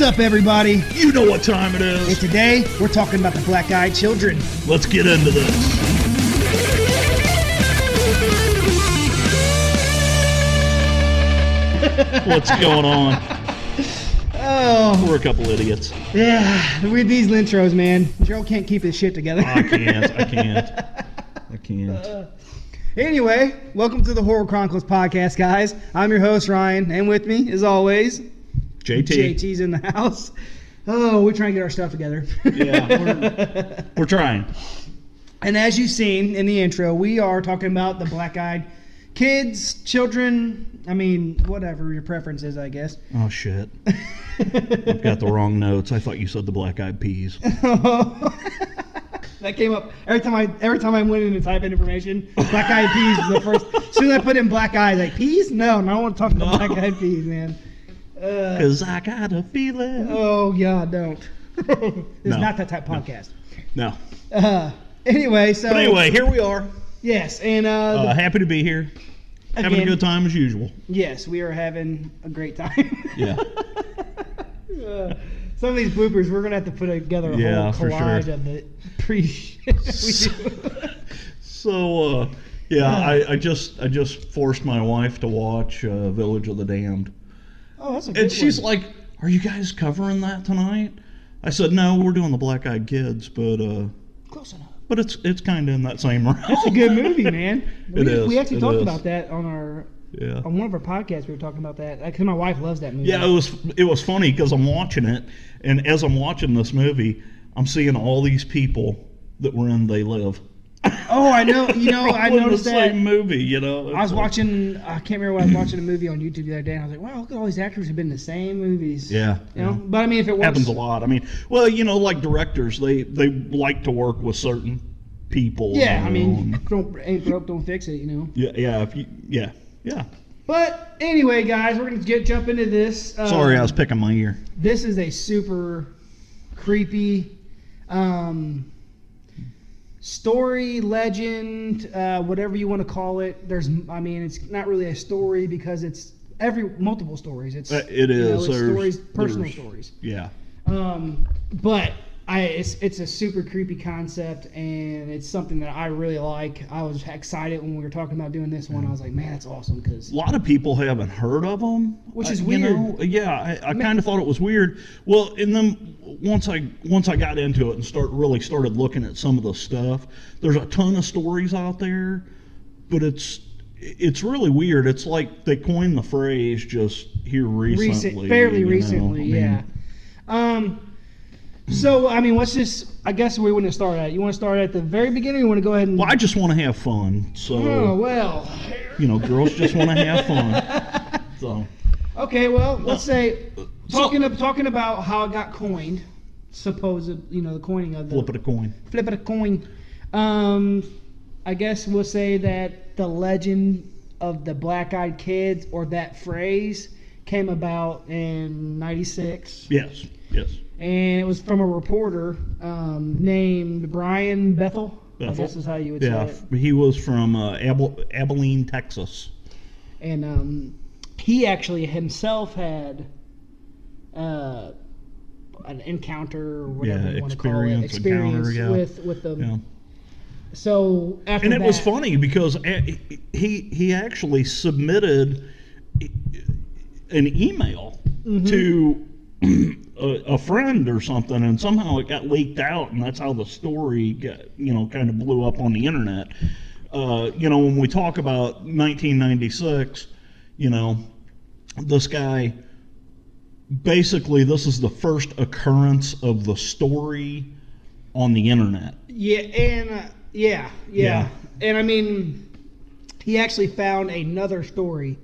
What's up, everybody? You know what time it is. And today we're talking about the black eyed children. Let's get into this. What's going on? Oh, We're a couple idiots. yeah, with these intros, man. Joe can't keep his shit together. I can't. I can't. I can't. Uh, anyway, welcome to the Horror Chronicles podcast, guys. I'm your host, Ryan, and with me, as always, JT. JT's in the house. Oh, we're trying to get our stuff together. Yeah, we're, we're trying. And as you've seen in the intro, we are talking about the black eyed kids, children. I mean, whatever your preference is, I guess. Oh shit! I've got the wrong notes. I thought you said the black eyed peas. that came up every time I every time I went in to type in information. Black eyed peas was the first. As soon as I put in black eyes, like peas? No, no, I don't want to talk about No. black eyed peas, man. Uh, Cause I got a feeling. oh God, don't. it's No. not that type of podcast. No. Uh, anyway, so But anyway, here we are. yes, and uh, Uh, happy to be here. Having a good time as usual. Yes, we are having a great time. Yeah. Uh, some of these bloopers, we're gonna have to put together a Yeah, whole for sure. collage of the pre shit we. So uh, yeah, I, I just I just forced my wife to watch uh, Village of the Damned, oh, that's a good and she's one. like, "Are you guys covering that tonight?" I said, "No, we're doing the Black Eyed Kids, but uh, close enough. but it's it's kind of in that same realm." That's a good movie, man. It we, is, we actually it talked is. about that on our Yeah. on one of our podcasts. We were talking about that because my wife loves that movie. Yeah, it was it was funny because I'm watching it, and as I'm watching this movie, I'm seeing all these people that were in They Live. Oh, I know. You know, I noticed the that. same movie. You know, I was watching. I can't remember. What I was watching a movie on YouTube the other day, and I was like, "Wow, look at all these actors who've been in the same movies." Yeah, You know, yeah. but I mean, if it works, happens a lot. I mean, well, you know, like directors, they they like to work with certain people. Yeah, I mean, don't ain't broke, don't fix it. You know. yeah, yeah, if you, yeah, yeah. But anyway, guys, we're gonna get jump into this. Uh, Sorry, I was picking my ear. This is a super creepy um, story, legend, uh, whatever you want to call it. There's, I mean, it's not really a story because it's every multiple stories. It's Uh, it you know, it's stories, personal stories. Yeah, Um, but I, it's, it's a super creepy concept, and it's something that I really like. I was excited when we were talking about doing this one. I was like, man, that's awesome because a lot of people haven't heard of them, Which is you weird. know? Yeah, I, I kind of thought it was weird. Well, and then once I once I got into it and start really started looking at some of the stuff, there's a ton of stories out there, but it's it's really weird. It's like they coined the phrase just here recently, recent, fairly you know? recently, I mean, yeah. Um, so I mean, what's this? I guess we want to start at. You want to start at the very beginning. or You want to go ahead and? Well, I just want to have fun, so oh well. you know, girls just want to have fun. So Okay, well, let's say talking So- of, talking about how it got coined, supposed you know the coining of the flip it a coin. flip it a coin. Um, I guess we'll say that the legend of the black-eyed kids or that phrase came about in '96. Yes, yes. And it was from a reporter um, named Brian Bethel. I Bethel. guess is how you would Yeah, say it. he was from uh, Abil- Abilene, Texas. And um, he actually himself had uh, an encounter or whatever Yeah, you want to call it, experience, yeah. with with them. Yeah. So after And it was funny because he he actually submitted an email Mm-hmm. to a, a friend or something, and somehow it got leaked out, and that's how the story got you know kind of blew up on the internet. Uh, you know, when we talk about 1996, you know, this guy basically this is the first occurrence of the story on the internet. Yeah, and uh, yeah, yeah, and I mean, he actually found another story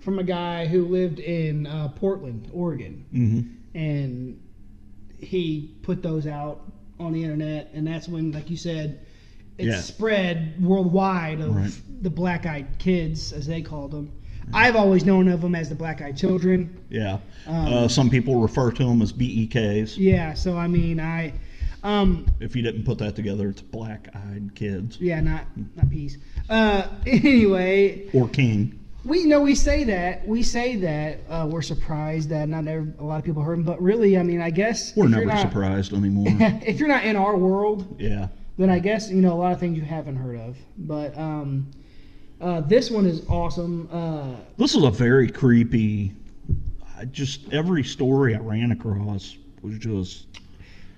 from a guy who lived in uh, Portland, Oregon. hmm and he put those out on the internet, and that's when, like you said, it Yeah. spread worldwide of Right. the black-eyed kids, as they called them. I've always known of them as the black-eyed children. Yeah. Um, uh, some people refer to them as BEKs. Yeah, so I mean, I, um, If you didn't put that together, it's black eyed kids yeah, not not peace. Uh, anyway, or king. We you know we say that we say that uh, we're surprised that not ever, a lot of people heard him, but really, I mean, I guess We're never not- surprised anymore. if you're not in our world, yeah. then I guess you know a lot of things you haven't heard of. But um, uh, this one is awesome. Uh, This is a very creepy. I just every story I ran across was just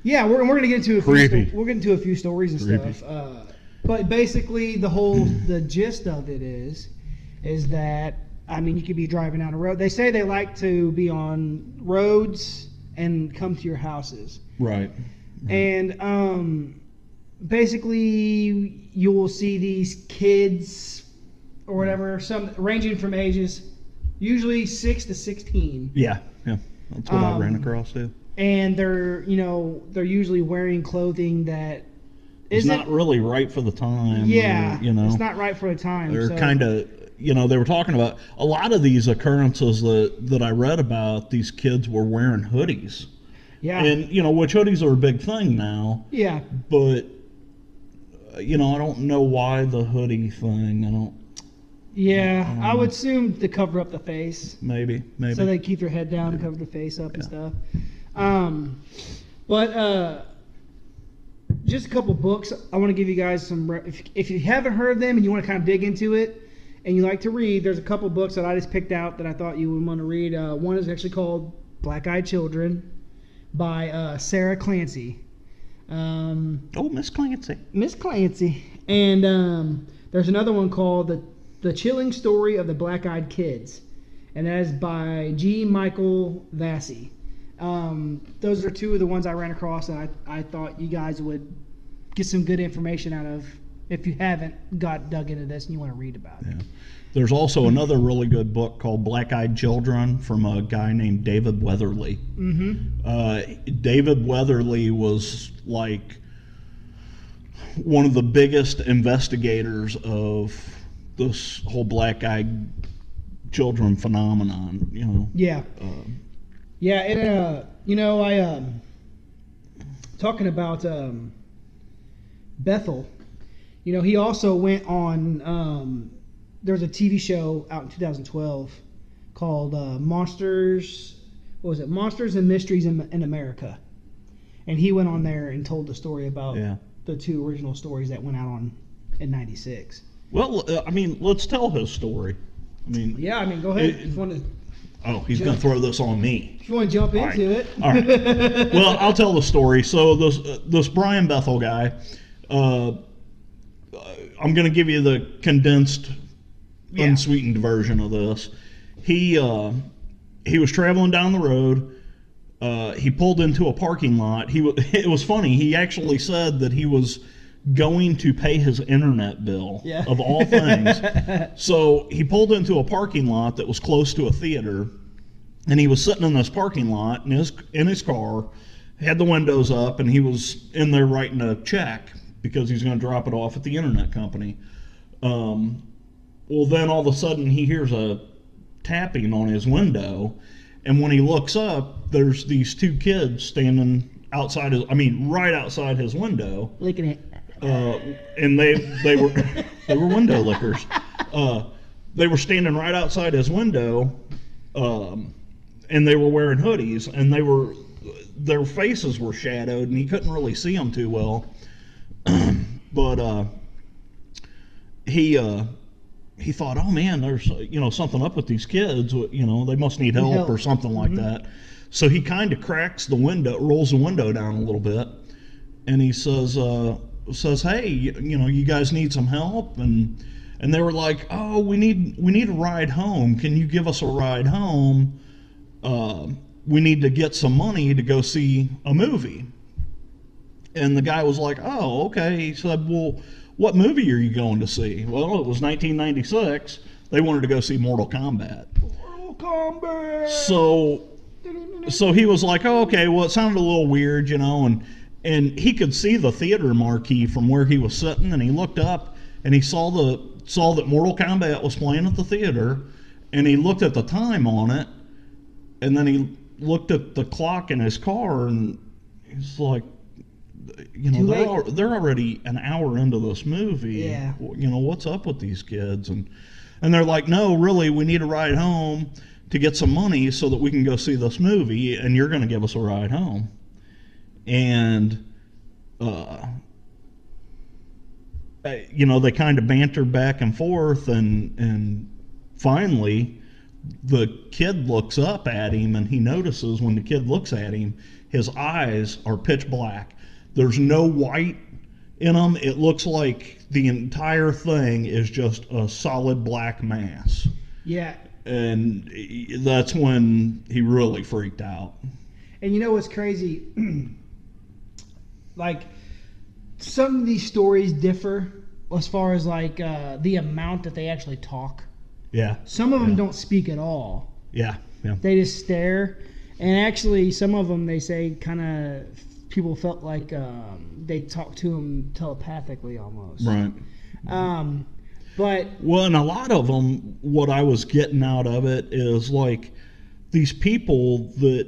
yeah, we're, we're gonna get into a few Creepy. sto- we're getting to a few stories and Creepy. stuff. Uh, but basically, the whole the gist of it is, is that I mean you could be driving down a road. They say they like to be on roads and come to your houses. right. And um, basically, you will see these kids or whatever, some ranging from ages, usually six to sixteen, Yeah, yeah. That's what I ran Um, across too. and they're you know they're usually wearing clothing that It's not really right for the time. or, yeah, you know, it's not right for the time. they're so- kind of you know they were talking about a lot of these occurrences that that I read about. These kids were wearing hoodies, yeah, and you know which hoodies are a big thing now. yeah. But you know I don't know why the hoodie thing. I don't. Yeah, I Um, would assume to cover up the face. Maybe maybe. so they keep their head down and cover the face up and stuff. Um, but uh, just a couple books. I want to give you guys some. Re- if, if you haven't heard them and you want to kind of dig into it, and you like to read, there's a couple books that I just picked out that I thought you would want to read. Uh, one is actually called Black Eyed Children by uh, Sarah Clancy. Um, oh, Miss Clancy. Miss Clancy. And um, there's another one called the the Chilling Story of the Black Eyed Kids, and that is by G. Michael Vasey. Um, those are two of the ones I ran across, that I, I thought you guys would get some good information out of if you haven't got dug into this and you want to read about it. Yeah. There's also another really good book called Black Eyed Children from a guy named David Weatherly. Mm-hmm. Uh, David Weatherly was like one of the biggest investigators of this whole black eyed children phenomenon, you know. Yeah. Um, Yeah, and uh, you know, I um, talking about um, Bethel. You know, he also went on. Um, there was a TV show out in 2012 called uh, Monsters. What was it? Monsters and Mysteries in, in America. And he went on there and told the story about yeah. the two original stories that went out on in '96. Well, uh, I mean, let's tell his story. I mean, Yeah, I mean, go ahead It- if you want to. oh, he's going to throw this on me. If you want to jump All right. into it. All right. well, I'll tell the story. So this uh, this Brian Bethel guy, uh, I'm going to give you the condensed, Yeah. unsweetened version of this. He uh, he was traveling down the road. Uh, he pulled into a parking lot. He wa it was funny. He actually said that he was going to pay his internet bill Yeah. of all things. so he pulled into a parking lot that was close to a theater and he was sitting in this parking lot in his in his car, had the windows up, and he was in there writing a check because he's going to drop it off at the internet company. Um, well, then all of a sudden he hears a tapping on his window, and when he looks up, there's these two kids standing outside his, I mean, right outside his window Licking it. uh, and they they were they were window lickers. Uh, they were standing right outside his window, um, and they were wearing hoodies, and they were their faces were shadowed, and he couldn't really see them too well. but uh, he uh, he thought, oh man, there's you know something up with these kids. You know they must need help, help. or something like that. So he kind of cracks the window, rolls the window down a little bit, and he says uh, says, "Hey, you, you know, you guys need some help?" And and they were like, "Oh, we need we need a ride home. Can you give us a ride home? Uh, we need to get some money to go see a movie." And the guy was like, "Oh, okay." He said, "Well, what movie are you going to see?" Well, it was 1996. They wanted to go see Mortal Kombat. Mortal Kombat. So so he was like, oh, okay, well, it sounded a little weird, you know, and and he could see the theater marquee from where he was sitting, and he looked up and he saw the saw that Mortal Kombat was playing at the theater, and he looked at the time on it, and then he looked at the clock in his car, and he's like, you know, they're al- they're already an hour into this movie. Yeah. You know, what's up with these kids? And And they're like, no, really, we need a ride home to get some money so that we can go see this movie, and you're going to give us a ride home. And, uh, uh, you know, they kind of banter back and forth, and and finally, the kid looks up at him, and he notices when the kid looks at him, his eyes are pitch black. There's no white in them. It looks like the entire thing is just a solid black mass. Yeah. And that's when he really freaked out. And you know what's crazy? like some of these stories differ as far as like uh, the amount that they actually talk. Yeah. Some of them Yeah. don't speak at all. Yeah. Yeah. They just stare. And actually, some of them they say kind of people felt like um, they talked to them telepathically almost. Right. Um, but Well, and a lot of them, what I was getting out of it is like these people that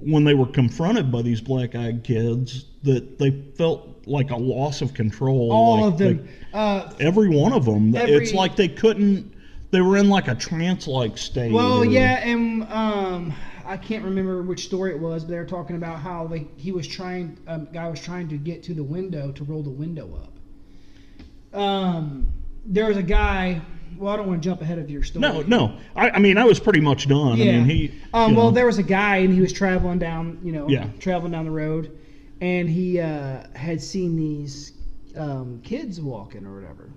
when they were confronted by these black-eyed kids, that they felt like a loss of control. all like of them. they- uh, every one of them. Every- it's like they couldn't. They were in like a trance-like state. Well, or- yeah, and um, I can't remember which story it was, but they were talking about how they, he was trying, a um, guy was trying to get to the window to roll the window up. Um, there was a guy. Well, I don't want to jump ahead of your story. No, no. I, I mean, I was pretty much done. Yeah. I mean, he. Um, well, know, there was a guy, and he was traveling down, you know, Yeah. traveling down the road, and he uh, had seen these um, kids walking or whatever.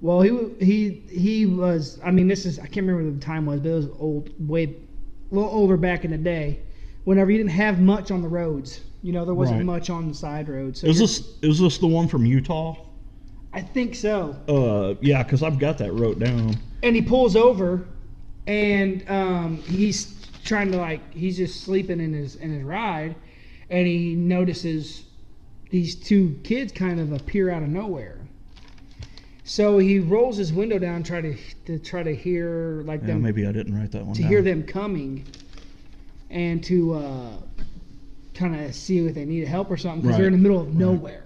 Well, he he he was. I mean, this is I can't remember what the time was, but it was old, way a little older back in the day. Whenever you didn't have much on the roads, you know, there wasn't Right. much on the side roads. So Is you're- this is this the one from Utah? I think so. Uh, yeah, because I've got that wrote down. and he pulls over and um, he's trying to like he's just sleeping in his in his ride and he notices these two kids kind of appear out of nowhere so he rolls his window down try to to try to hear like Yeah, them maybe I didn't write that one to down. hear them coming and to uh, kind of see if they need help or something because they're in the middle of nowhere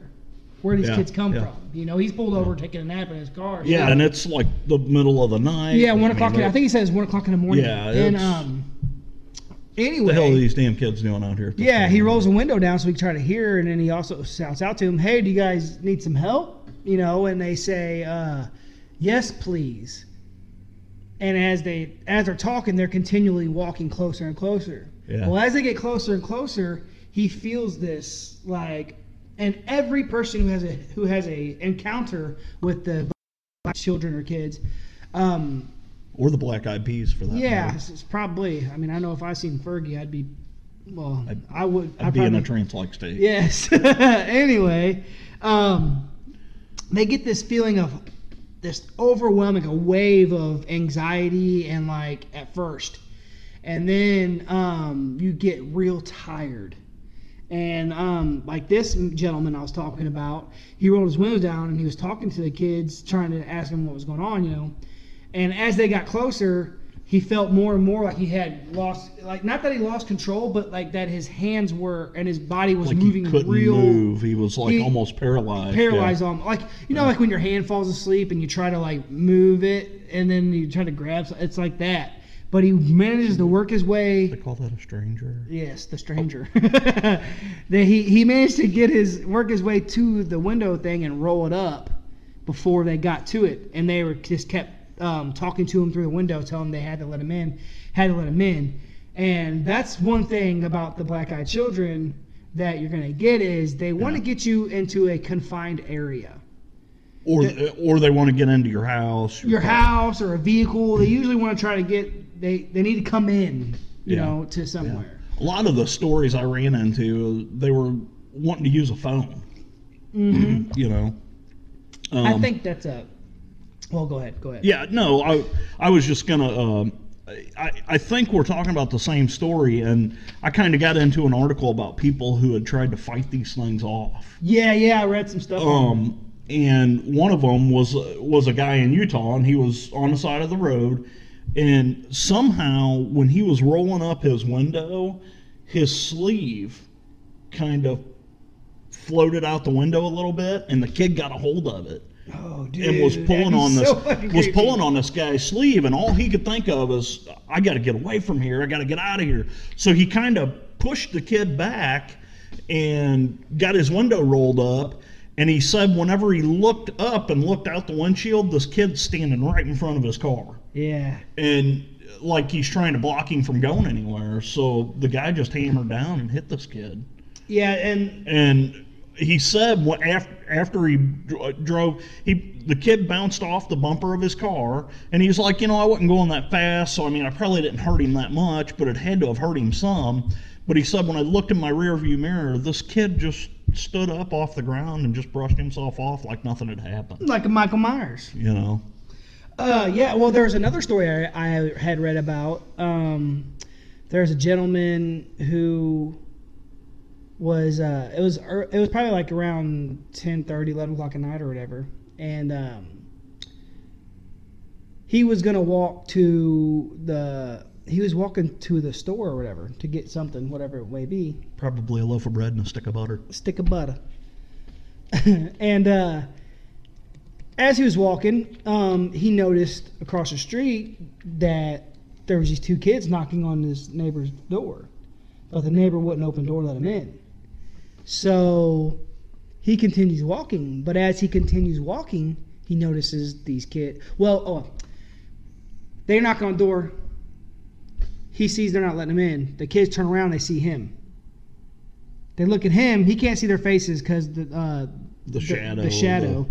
where these Yeah, kids come yeah. from you know he's pulled over taking a nap in his car Yeah, so- and it's like the middle of the night. yeah, one I o'clock. mean, in- I think he says one o'clock in the morning. Yeah, And um, What anyway, the hell are these damn kids doing out here? yeah, he rolls the window down so we can try to hear, and then he also shouts out to him, "Hey, do you guys need some help?" You know, and they say, uh, "Yes, please." And as they as they're talking, they're continually walking closer and closer. Yeah. Well, as they get closer and closer, he feels this like, and every person who has a who has a encounter with the children or kids, um, Or the black eyed peas for that. yeah, matter. it's, probably. I mean, I know if I seen Fergie, I'd be. Well, I'd- I would. I'd I'd be in a trance like state. Yes. anyway, um, they get this feeling of this overwhelming, a wave of anxiety and like at first, and then um, you get real tired. And um, like this gentleman I was talking about, he rolled his windows down and he was talking to the kids, trying to ask them what was going on, you know. And as they got closer, he felt more and more like he had lost, like not that he lost control, but like that his hands were and his body was Like moving he couldn't real move. He was like he- almost paralyzed. paralyzed Yeah. on like you know like when your hand falls asleep and you try to like move it and then you try to grab it's like that but he manages to work his way They call that a stranger. yes the stranger that he he managed to get his work his way to the window thing and roll it up before they got to it and they were just kept um, talking to him through the window telling him they had to let him in had to let him in and that's one thing about the black eyed children that you're going to get is they want to Yeah. get you into a confined area Or or they want to get into your house. your house or a vehicle they usually want to try to get they they need to come in you Yeah. know to somewhere A lot of the stories I ran into, they were wanting to use a phone. hmm You know. i Um, think that's a well go ahead go ahead Yeah, no, I I was just gonna. Um, I I think we're talking about the same story, and I kind of got into an article about people who had tried to fight these things off. yeah yeah i read some stuff Um, and one of them was was a guy in Utah, and he was on the side of the road, and somehow when he was rolling up his window, his sleeve kind of floated out the window a little bit, and the kid got a hold of it. Oh, dude. and was pulling on this so was pulling on this guy's sleeve and all he could think of was I got to get away from here I got to get out of here so he kind of pushed the kid back and got his window rolled up and he said whenever he looked up and looked out the windshield this kid's standing right in front of his car Yeah. and like he's trying to block him from going anywhere so the guy just hammered down and hit this kid Yeah, and and he said what after after he drove he the kid bounced off the bumper of his car and he's like you know I wasn't going that fast so I mean I probably didn't hurt him that much but it had to have hurt him some but he said when I looked in my rear view mirror this kid just stood up off the ground and just brushed himself off like nothing had happened like a Michael Myers. you know Uh, yeah. Well, there was another story I, I had read about. Um, there's a gentleman who was uh, it was it was probably like around 10, 11 o'clock at night or whatever, and um, he was gonna walk to the he was walking to the store or whatever to get something, whatever it may be, probably a loaf of bread and a stick of butter stick of butter. and uh, as he was walking, um, he noticed across the street that there was these two kids knocking on his neighbor's door, but the neighbor wouldn't open the door, let him in. So he continues walking, but as he continues walking, he notices these kids. Well, oh, they knock on the door. He sees they're not letting him in. The kids turn around, they see him. They look at him. He can't see their faces because the, uh, The shadow, The shadow.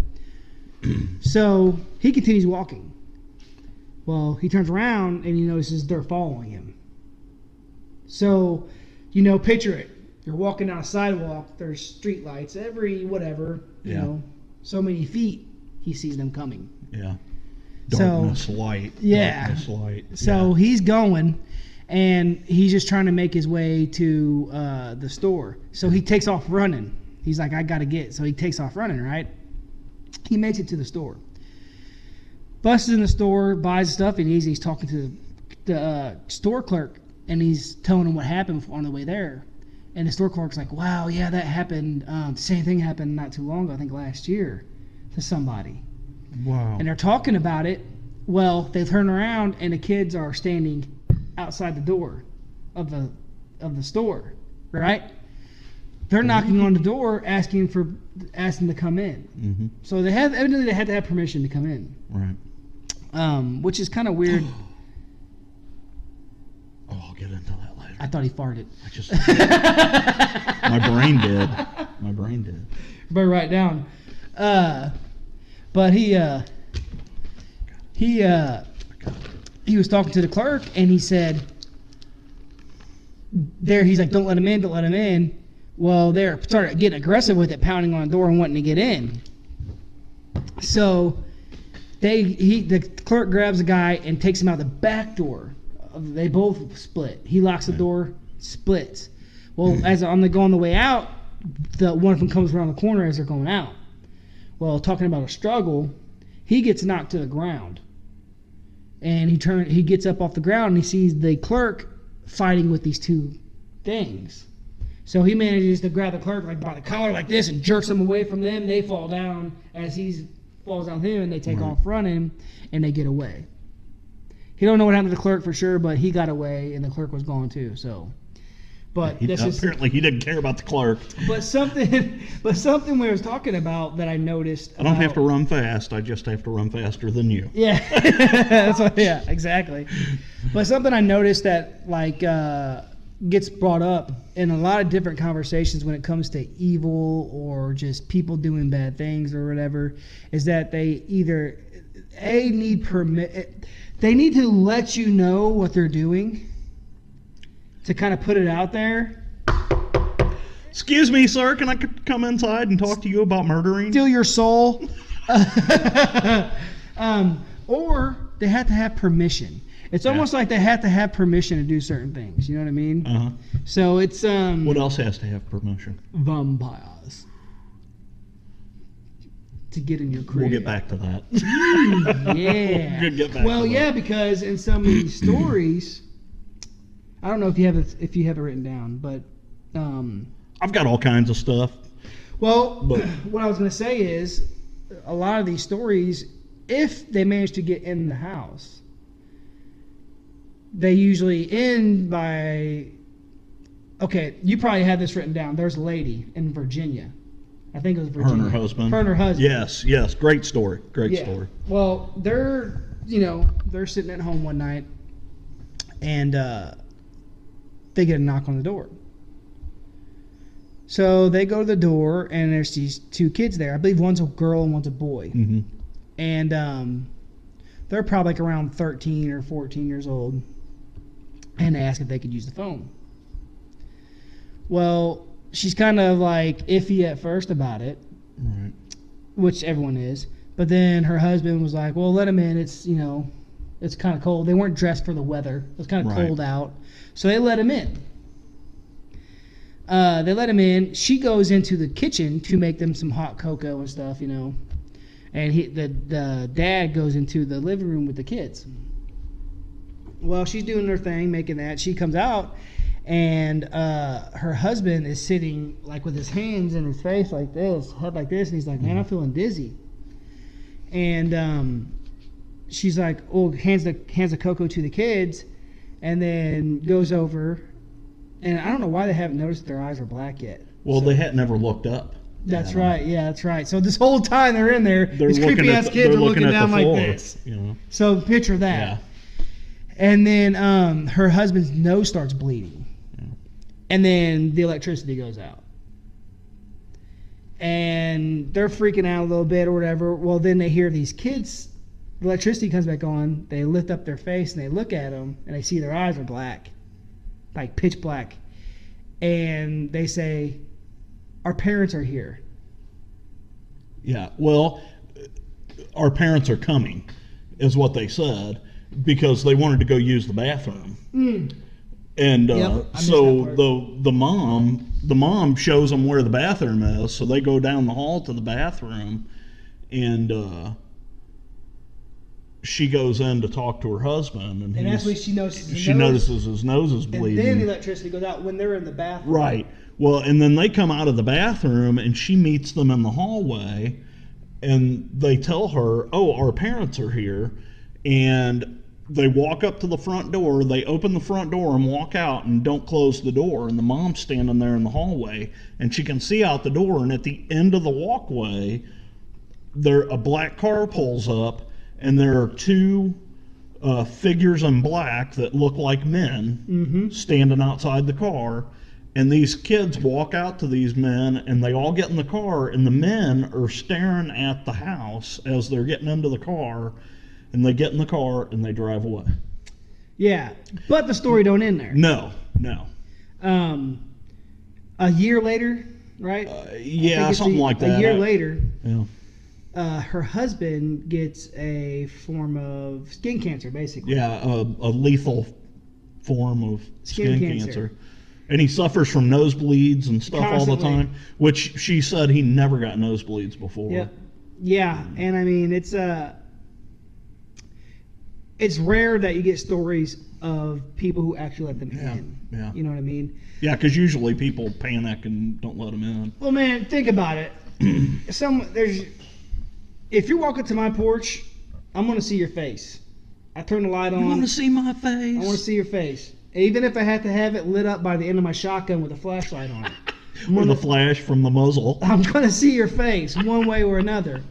so he continues walking. Well, he turns around and he notices they're following him. So, you know, picture it. You're walking down a sidewalk. There's street lights every whatever. You Yeah. know, so many feet. He sees them coming. yeah So- darkness light Yeah. darkness light So yeah. he's going, and he's just trying to make his way to uh, the store. So he takes off running. He's like, I gotta get. So he takes off running. Right. He makes it to the store. Busts in the store, buys stuff, and he's, he's talking to the, the uh, store clerk, and he's telling him what happened on the way there. And the store clerk's like, "Wow, yeah, that happened. Um, same thing happened not too long ago. I think last year, to somebody." wow and they're talking about it. Well, they turn around and the kids are standing outside the door of the of the store, right? They're knocking on the door, asking for asking to come in. Mm-hmm. So they have evidently they had to have permission to come in, right um, which is kind of weird. Oh, I'll get into. I thought he farted. I just my brain did. My brain did. Better write down. Uh, but he uh, he uh, he was talking to the clerk and he said, "There." He's like, "Don't let him in. Don't let him in." Well, they're started getting aggressive with it, pounding on the door and wanting to get in. So they he the clerk grabs the guy and takes him out the back door. They both split. He locks the door, splits. Well, hmm. as on the go on the way out, the one of them comes around the corner as they're going out. Well, talking about a struggle, he gets knocked to the ground, and he turn he gets up off the ground and he sees the clerk fighting with these two things. So he manages to grab the clerk like by the collar like this and jerks him away from them. They fall down as he falls down him, and they take Right. off running, and they get away. He don't know what happened to the clerk for sure, but he got away, and the clerk was gone too. So, but He, this is apparently, he didn't care about the clerk. but something, but something we was talking about that I noticed. I don't have to run fast. I just have to run faster than you. Yeah, that's what. Yeah, exactly. But something I noticed that like uh, gets brought up in a lot of different conversations when it comes to evil or just people doing bad things or whatever is that they either a need permit. They need to let you know what they're doing to kind of put it out there. Excuse me, sir. Can I c- come inside and talk to you about murdering? steal your soul. um, or they have to have permission. It's Yeah. almost like they have to have permission to do certain things. You know what I mean? Uh-huh. So it's um What else has to have permission? vampires to get in your crib. We'll get back to that. yeah. We'll get back well, to that. yeah, because in some of these stories, I don't know if you have it if you have it written down, but um, I've got all kinds of stuff. Well, But- what I was going to say is, a lot of these stories, if they manage to get in the house, they usually end by. Okay, you probably had this written down. There's a lady in Virginia. I think it was Her and her husband. Her and her husband. Yes, yes. Great story. Great Yeah. story. Well, they're you know they're sitting at home one night, and uh, they get a knock on the door. So they go to the door, and there's these two kids there. I believe one's a girl and one's a boy, hmm and um, they're probably like around 13 or 14 years old. And they ask if they could use the phone. Well, she's kind of like iffy at first about it Right. which everyone is. But then her husband was like, "Well, let him in. It's you know, it's kind of cold. They weren't dressed for the weather. It was kind of Right. cold out, so they let him in. Uh, they let him in. She goes into the kitchen to make them some hot cocoa and stuff, you know. And he, the the dad goes into the living room with the kids. Well, she's doing her thing, making that. She comes out, and uh, her husband is sitting like with his hands in his face like this, head like this, and he's like, "Man, I'm feeling dizzy." And um, she's like, "Oh," hands the hands the cocoa to the kids, and then goes over, and I don't know why they haven't noticed their eyes are black yet. Well, So- they had never looked up. That's right. Yeah, that's right. So this whole time they're in there, They're these creepy ass the, kids they're looking looking down like floor. this. You know. So picture that. Yeah. And then um, her husband's nose starts bleeding. And then the electricity goes out. And they're freaking out a little bit or whatever. Well, then they hear these kids, the electricity comes back on. They lift up their face and they look at them and they see their eyes are black, like pitch black. And they say, Our parents are here. Yeah. Well, our parents are coming, is what they said, because they wanted to go use the bathroom. Mm. And uh, Yep, so the the mom the mom shows them where the bathroom is, so they go down the hall to the bathroom, and uh, she goes in to talk to her husband, and, And that's when she notices his she nose. notices his nose is bleeding. And then the electricity goes out when they're in the bathroom. Right. Well, and then they come out of the bathroom and she meets them in the hallway and they tell her, "Oh, our parents are here." And they walk up to the front door, they open the front door and walk out and don't close the door and the mom's standing there in the hallway and she can see out the door and at the end of the walkway there a black car pulls up and there are two uh, figures in black that look like men Mm-hmm. standing outside the car and these kids walk out to these men and they all get in the car and the men are staring at the house as they're getting into the car and they get in the car and they drive away Yeah. But the story don't end there. no no Um, a year later, right? uh, yeah something a, like that A year I- later, yeah. uh, her husband gets a form of skin cancer, basically. yeah a, a lethal form of Skin skin, cancer. cancer. and he suffers from nosebleeds and stuff all the time which she said he never got nosebleeds before Yep. Yeah, and I mean it's uh it's rare that you get stories of people who actually let them Yeah, in. yeah. You know what I mean? yeah because usually people panic and don't let them in Well, man, think about it. Some there's if you're walking to my porch, I'm gonna see your face. I turn the light on. you want to see my face I want to see your face, even if I had to have it lit up by the end of my shotgun with a flashlight on it. or the flash from the muzzle I'm gonna see your face one way or another.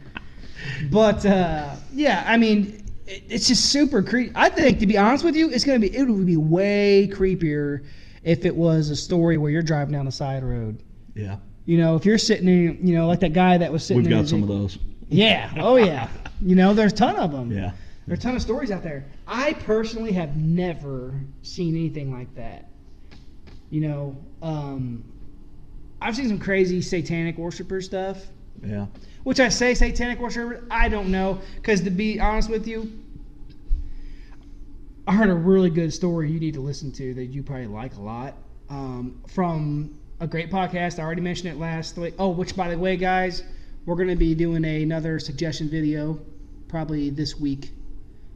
But uh, yeah, I mean, it's just super creepy. I think, to be honest with you, it's gonna be it would be way creepier if it was a story where you're driving down the side road. yeah You know, if you're sitting in, you know, like that guy that was sitting. We've got some of those. Yeah. Oh yeah. You know, there's a ton of them. Yeah. There are a ton of stories out there. I personally have never seen anything like that. You know, um, I've seen some crazy satanic worshiper stuff, Yeah. which I say satanic worshiper. I don't know, because to be honest with you, I heard a really good story you need to listen to that you probably like a lot um, from a great podcast. I already mentioned it last week. Oh, which by the way, guys, we're going to be doing another suggestion video probably this week.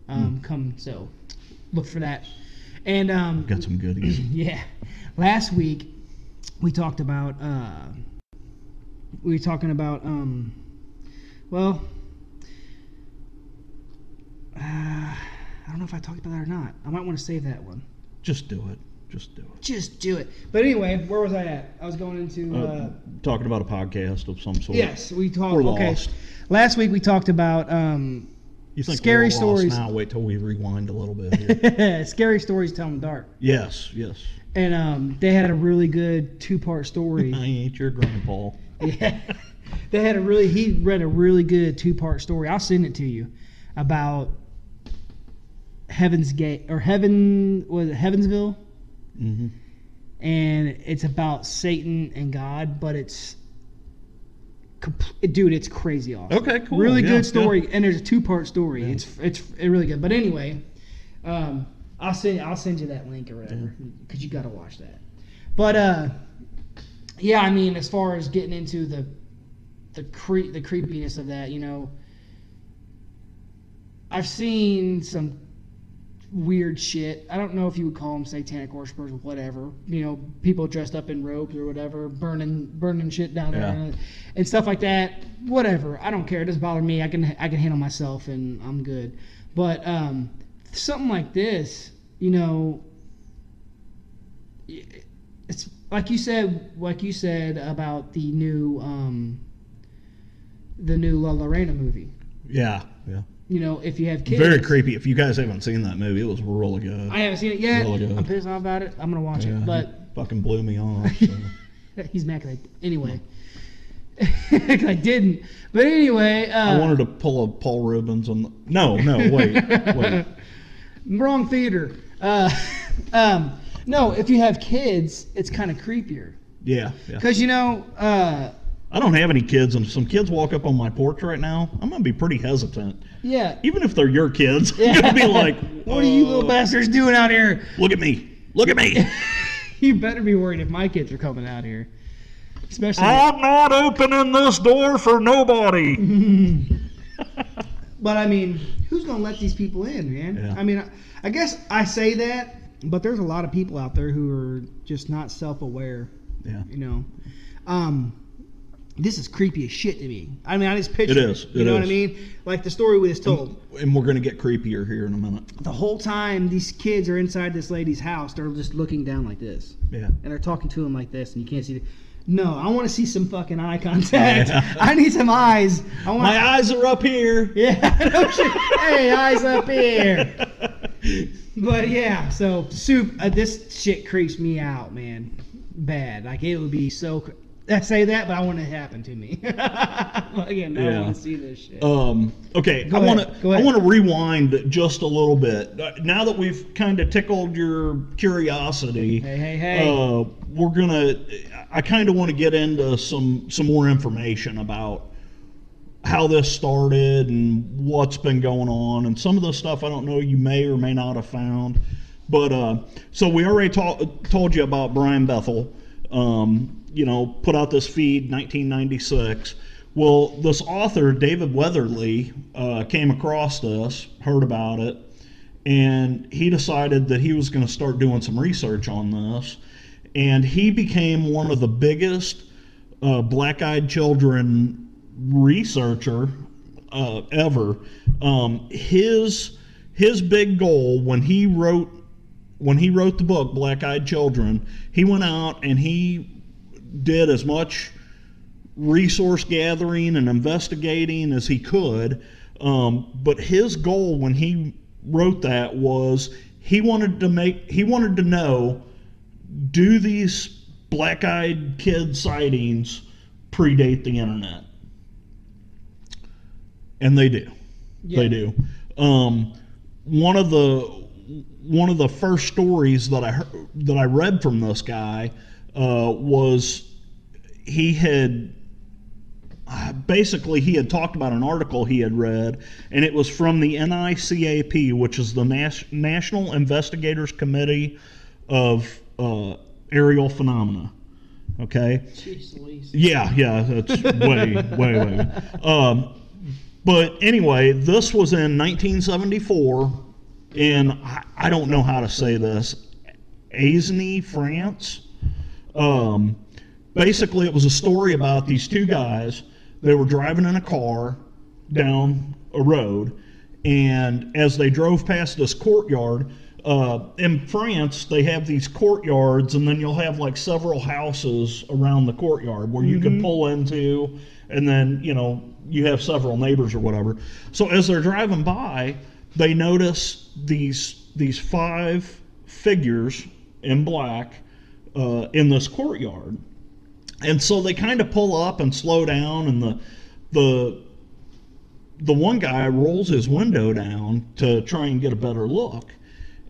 Um, Come so look for that. And um, Got some goodies. yeah, last week we talked about uh, we were talking about um, well, uh, I don't know if I talked about that or not. I might want to save that one. Just do it. Just do it. Just do it. But anyway, where was I at? I was going into. Uh, Uh, talking about a podcast of some sort. yes, we talked. We're okay. lost. Last week we talked about um, You think Scary we're stories. Now wait till we rewind a little bit. Here. scary stories tell in the dark, yes, yes. and um, they had a really good two-part story. I ain't your grandpa. Yeah. They had a really he read a really good two part story. I'll send it to you about Heaven's Gate or Heaven was it Heavensville? hmm And it's about Satan and God, but it's dude, it's crazy awesome. Okay, cool. Really Yeah, good story, yeah. and there's a two part story. Yeah. It's it's really good. But anyway, um, I'll send I'll send you that link or whatever because you got to watch that. But uh, yeah, I mean, as far as getting into the the cre- the creepiness of that, you know, I've seen some weird shit. I don't know if you would call them satanic worshippers or whatever. You know, people dressed up in robes or whatever, burning burning shit down there Yeah. and, and stuff like that. Whatever. I don't care. It doesn't bother me. I can I can handle myself and I'm good. But um, something like this, you know, it's like you said, like you said about the new um, the new La Llorona movie. Yeah, yeah. You know, if you have kids, Very creepy. If you guys haven't seen that movie, it was really good. I haven't seen it yet. Really good. I'm pissed off about it. I'm gonna watch Yeah, it, but fucking blew me off. so. he's mad 'cause I anyway. I didn't. But anyway, uh, I wanted to pull a Paul Reubens on the. No, no, wait, wait. wrong theater. Uh, um, no, if you have kids, it's kind of creepier Yeah, because you know. Uh, I don't have any kids, and if some kids walk up on my porch right now, I'm gonna be pretty hesitant. yeah. Even if they're your kids. I'm gonna be like, What are you little "Uh, bastards doing out here? Look at me! Look at me! You better be worried if my kids are coming out here. Especially. I'm not opening this door for nobody. But I mean, who's gonna let these people in, man? Yeah. I mean, I, I guess I say that, but there's a lot of people out there who are just not self-aware. Yeah. You know, um, this is creepy as shit to me. I mean, I just picture It is, You it know what I mean? Like the story we just told. And we're gonna get creepier here in a minute. The whole time these kids are inside this lady's house, they're just looking down like this, Yeah. and they're talking to him like this, and you can't see. The, no, I want to see some fucking eye contact. Yeah. I need some eyes. I want. My eyes are up here. Yeah. hey, eyes up here. But yeah, so soup. Uh, this shit creeps me out, man. Bad. Like it would be so. I say that, but I want it to happen to me. Again, I Yeah. want to see this shit. Um, okay, Go I want to I want to rewind just a little bit. Uh, now that we've kind of tickled your curiosity, hey, hey, hey. uh, we're gonna. I kind of want to get into some some more information about how this started and what's been going on, and some of the stuff I don't know you may or may not have found. But uh, so we already ta- told you about Brian Bethel. Um, you know, put out this feed 1996. Well, this author David Weatherly uh, came across this, heard about it, and he decided that he was going to start doing some research on this. And he became one of the biggest uh, black-eyed children researcher uh, ever. Um, his his big goal when he wrote when he wrote the book Black Eyed Children, he went out and he did as much resource gathering and investigating as he could. Um, but his goal when he wrote that was he wanted to make he wanted to know do these black-eyed kid sightings predate the internet? And they do. They do. Um, one of the one of the first stories that I heard, that I read from this guy uh, was he had uh, basically he had talked about an article he had read, and it was from the NICAP, which is the Nas- National Investigators Committee of uh, Aerial Phenomena. Okay. Jeez Yeah, yeah, that's way, way, way. Um, but anyway, this was in 1974 in I, I don't know how to say this, Aisne, France. Um, basically, it was a story about these two guys. They were driving in a car, down a road, and as they drove past this courtyard, uh, in France they have these courtyards, and then you'll have like several houses around the courtyard where you can pull into, and then you know you have several neighbors or whatever. So as they're driving by, they notice these these five figures in black uh, in this courtyard, and so they kind of pull up and slow down, and the the the one guy rolls his window down to try and get a better look,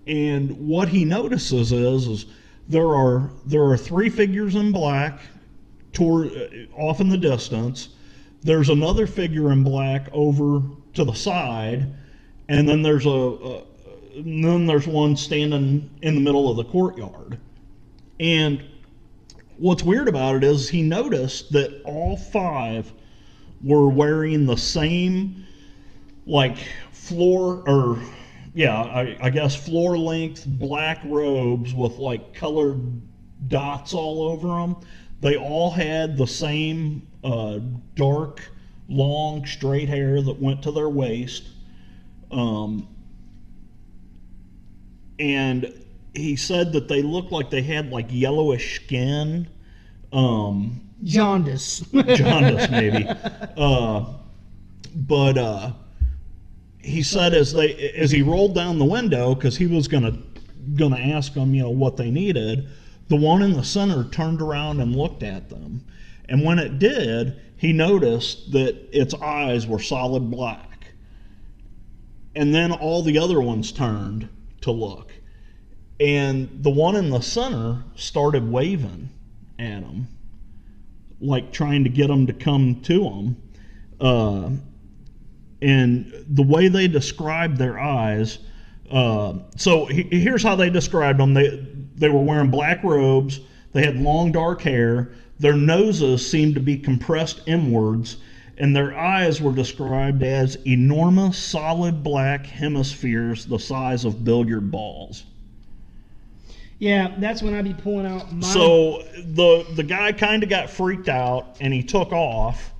and what he notices is is there are there are three figures in black toward uh, off in the distance. There's another figure in black over to the side, and then there's a, a then there's one standing in the middle of the courtyard. And what's weird about it is he noticed that all five were wearing the same like floor or yeah, I, I guess floor length black robes with like colored dots all over them. They all had the same uh, dark, long, straight hair that went to their waist. Um, and he said that they looked like they had like yellowish skin. Um, Jaundice. jaundice maybe. Uh, but uh, he said as they as he rolled down the window because he was gonna gonna ask them you know what they needed. The one in the center turned around and looked at them, and when it did, he noticed that its eyes were solid black. And then all the other ones turned to look, and the one in the center started waving at him like trying to get them to come to them. Uh, and the way they described their eyes, uh, so he, here's how they described them. They they were wearing black robes. They had long dark hair. Their noses seemed to be compressed inwards, and their eyes were described as enormous, solid black hemispheres the size of billiard balls. yeah, that's when I'd be pulling out my. So the the guy kind of got freaked out and he took off.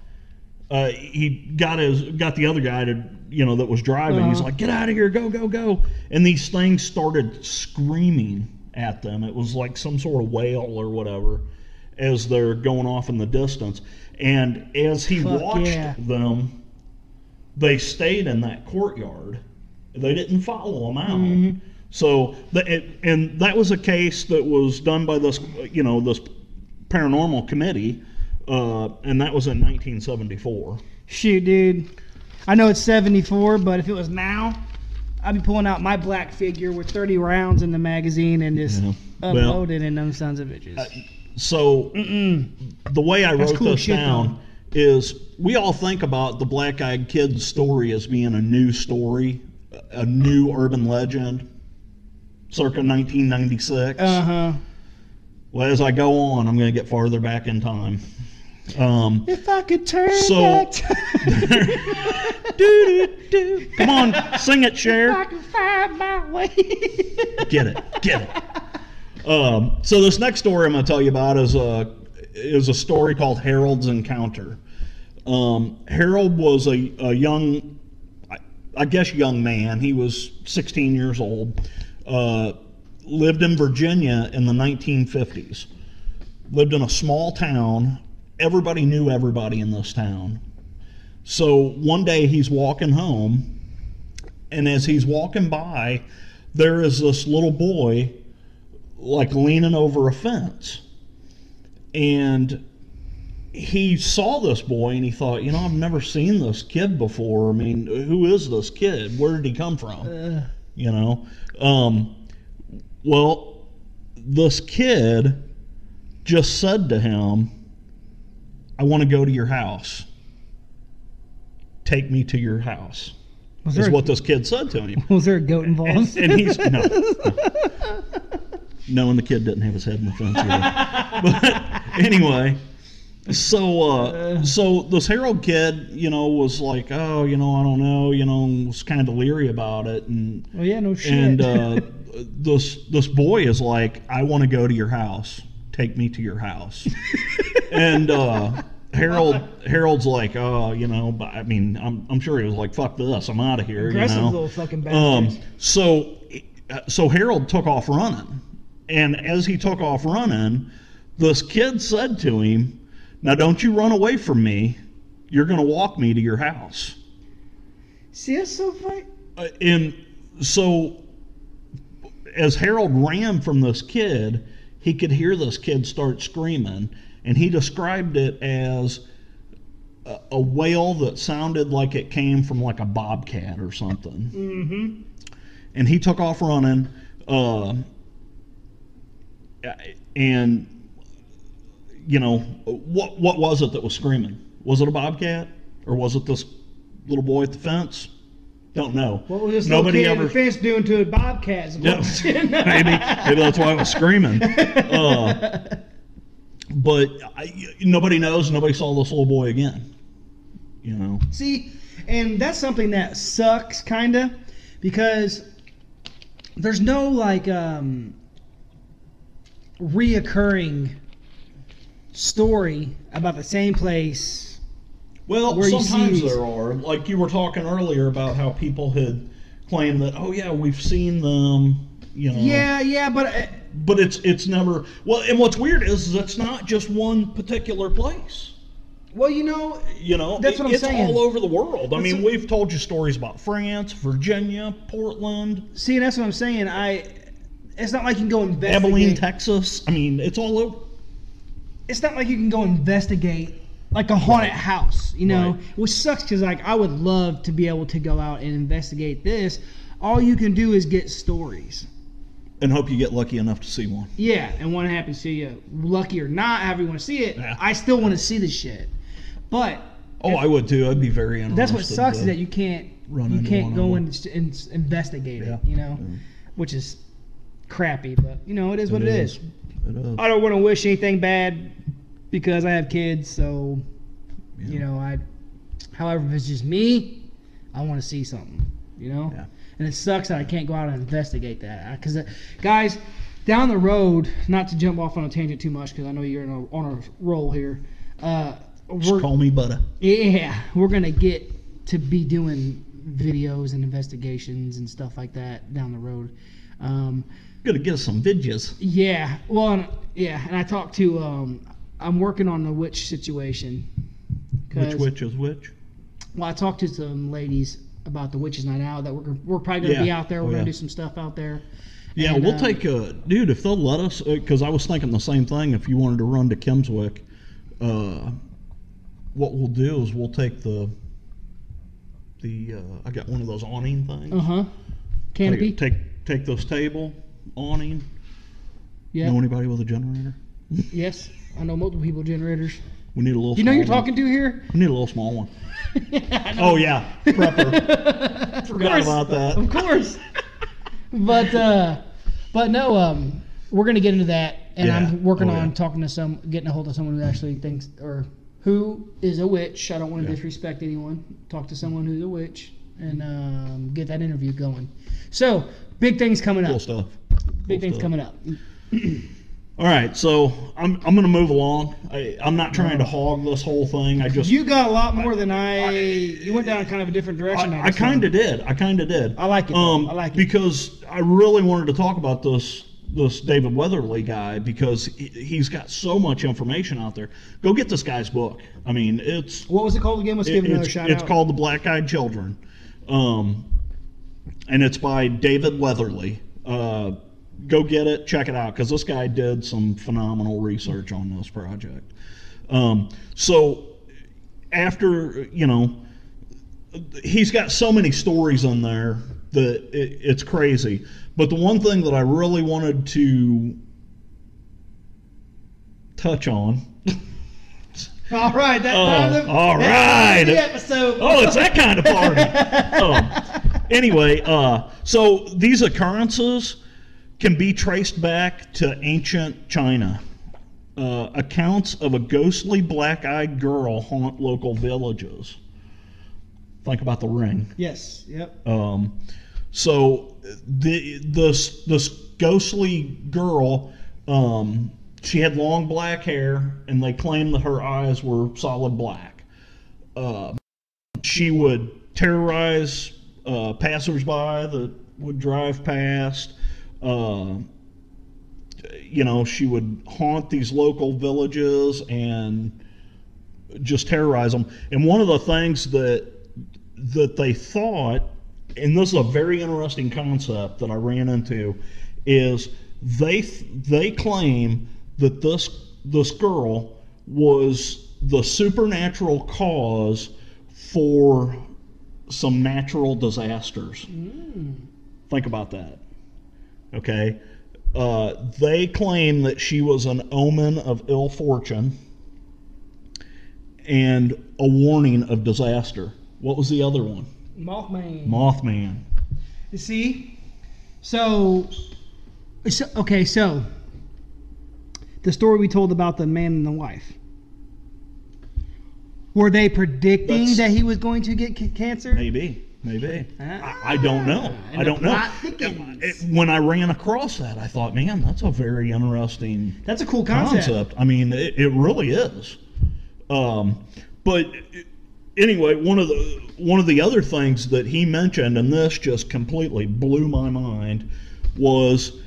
Uh, he got his got the other guy to you know that was driving. He's Uh-huh. like, "Get out of here! Go go go!" And these things started screaming at them. It was like some sort of whale or whatever as they're going off in the distance. And as he Fuck watched yeah. them, they stayed in that courtyard. They didn't follow him out. Mm-hmm. So, the, it, and that was a case that was done by this, you know, this paranormal committee, uh, and that was in 1974. Shoot, dude. I know it's 74, but if it was now, I'd be pulling out my black figure with 30 rounds in the magazine and just Yeah. uploading in them sons of bitches. So, Mm-mm. the way I That's wrote cool this shit, down is we all think about the Black Eyed Kids story as being a new story, a new urban legend, circa 1996. Uh huh. Well, as I go on, I'm going to get farther back in time. Um, If I could turn So- back time, doo-doo-doo. Come on, sing it, I Cher. could find my way. Get it, get it. Um, so this next story I'm going to tell you about is a is a story called Harold's Encounter. Um, Harold was a, a young, I, I guess, young man. He was 16 years old. Uh, lived in Virginia in the 1950s. Lived in a small town. Everybody knew everybody in this town. So one day he's walking home, and as he's walking by, there is this little boy like leaning over a fence. And he saw this boy and he thought, you know, I've never seen this kid before. I mean, who is this kid? Where did he come from? Uh, You know? Um, well, this kid just said to him, I want to go to your house. Take me to your house. was, Is what this kid said to him. was there a goat involved? And he's no, no. knowing the kid didn't have his head in the fence. But anyway, so uh, so this Harold kid, you know, was like, oh, you know, I don't know, you know, was kind of leery about it, and well, yeah, no shit. and uh, this this boy is like, I want to go to your house. Take me to your house. and uh, Harold Harold's like, oh, you know, but I mean, I'm, I'm sure he was like, fuck this, I'm out of here. Aggressive you know? little fucking Um, bastards. so, uh, so Harold took off running, and as he took off running, this kid said to him, "Now don't you run away from me. You're going to walk me to your house." See, that's so funny. Uh, and so, as Harold ran from this kid, he could hear this kid start screaming, and he described it as a, a wail that sounded like it came from like a bobcat or something. Mm-hmm. And he took off running, uh, and you know what? What was it that was screaming? Was it a bobcat, or was it this little boy at the fence? Don't know. What was this Nobody ever. in the fence doing to a bobcat? is the maybe maybe that's why I was screaming. Uh, but I, nobody knows. Nobody saw this little boy again. You know. See, and that's something that sucks, kind of, because there's no like um, reoccurring story about the same place. Well, sometimes there are. Like you were talking earlier about how people had claimed that, oh yeah, we've seen them. You know. Yeah, yeah, but uh, But it's it's never well. And what's weird is, is it's not just one particular place. well, you know, You know, That's what I'm it's saying. all over the world. I That's mean, what- we've told you stories about France, Virginia, Portland, see, that's what I'm saying. I, it's not like you can go investigate. Abilene, Texas. I mean, it's all over. it's not like you can go investigate like a haunted house, you know, Right. which sucks because like I would love to be able to go out and investigate this. All you can do is get stories. And hope you get lucky enough to see one. Yeah, and one happens to you, lucky or not, however you want to see it, Yeah. I still want to see the shit. But Oh, I would too. I'd be very interested. that's what sucks is that you can't run you can't go and, them. s- and investigate Yeah. it, you know, Yeah. which is crappy. But you know, it is what it is. It is. I don't want to wish anything bad because I have kids, so Yeah. you know, I. However, if it's just me, I want to see something, you know. Yeah. And it sucks that I can't go out and investigate that because, guys, down the road, not to jump off on a tangent too much because I know you're in a, on a roll here. Uh, Just call me Butter. yeah, we're gonna get to be doing videos and investigations and stuff like that down the road. Um, Gonna get us some videos. yeah, well, and- yeah, and I talked to. Um, I'm working on the witch situation. Which witch is which? Well, I talked to some ladies about the witches' night out. That we're we're probably gonna Yeah. be out there. We're Oh, gonna yeah. do some stuff out there. Yeah, And, we'll uh, take a dude if they'll let us. Because I was thinking the same thing. If you wanted to run to Kimmswick, uh, what we'll do is we'll take the the. Uh, I got one of those awning things. Uh huh. Canopy. Take, take take this table awning. yeah. Know anybody with a generator? Yes. I know multiple people generators. We need a little. You know small you're one. talking to here. We need a little small one. Know. Oh yeah, prepper. Forgot course. about that. Of course. but uh, but no, um, we're gonna get into that, and Yeah. I'm working Oh, on yeah. talking to some, getting a hold of someone who actually thinks or who is a witch. I don't want to Yeah. disrespect anyone. Talk to someone who's a witch and um, get that interview going. So big things coming up. Cool stuff. Big Cool things stuff. coming up. All right, so I'm I'm gonna move along. I, I'm not trying to hog this whole thing. I just You got a lot more than I. you went down kind of a different direction. I, I kind of did. I kind of did. I like it. Um, I like it. because I really wanted to talk about this this David Weatherly guy because he, he's got so much information out there. Go get this guy's book. I mean, it's What was it called again? Let's give it- it another it's, shout it's out. called The Black Eyed Children, um, and it's by David Weatherly. Uh, go get it, check it out, because this guy did some phenomenal research on this project. Um, so after you know, he's got so many stories in there that it, it's crazy. But the one thing that I really wanted to touch on. All right, that Oh, time of the, all that time of the episode. Oh, it's that kind of party. um, anyway, uh, so these occurrences can be traced back to ancient China. Uh, accounts of a ghostly black-eyed girl haunt local villages. Think about the ring. Yes. Yep. Um, so the this this ghostly girl um, she had long black hair, and they claimed that her eyes were solid black. Uh, she would terrorize uh, passersby that would drive past. Uh, you know, she would haunt these local villages and just terrorize them. And one of the things that that they thought, and this is a very interesting concept that I ran into, is they they claim that this this girl was the supernatural cause for some natural disasters. Think about that. Okay. Uh, they claim that she was an omen of ill fortune and a warning of disaster. What was the other one? Mothman. Mothman. You see? So, so, okay, so the story we told about the man and the wife. Were they predicting That's- that he was going to get c- cancer? Maybe. Maybe. I, I don't know. and I don't know. plot thickens. It- when I ran across that, I thought, man, that's a very interesting That's a cool concept. I mean, it, it really is. Um, but anyway, one of the one of the other things that he mentioned, and this just completely blew my mind, was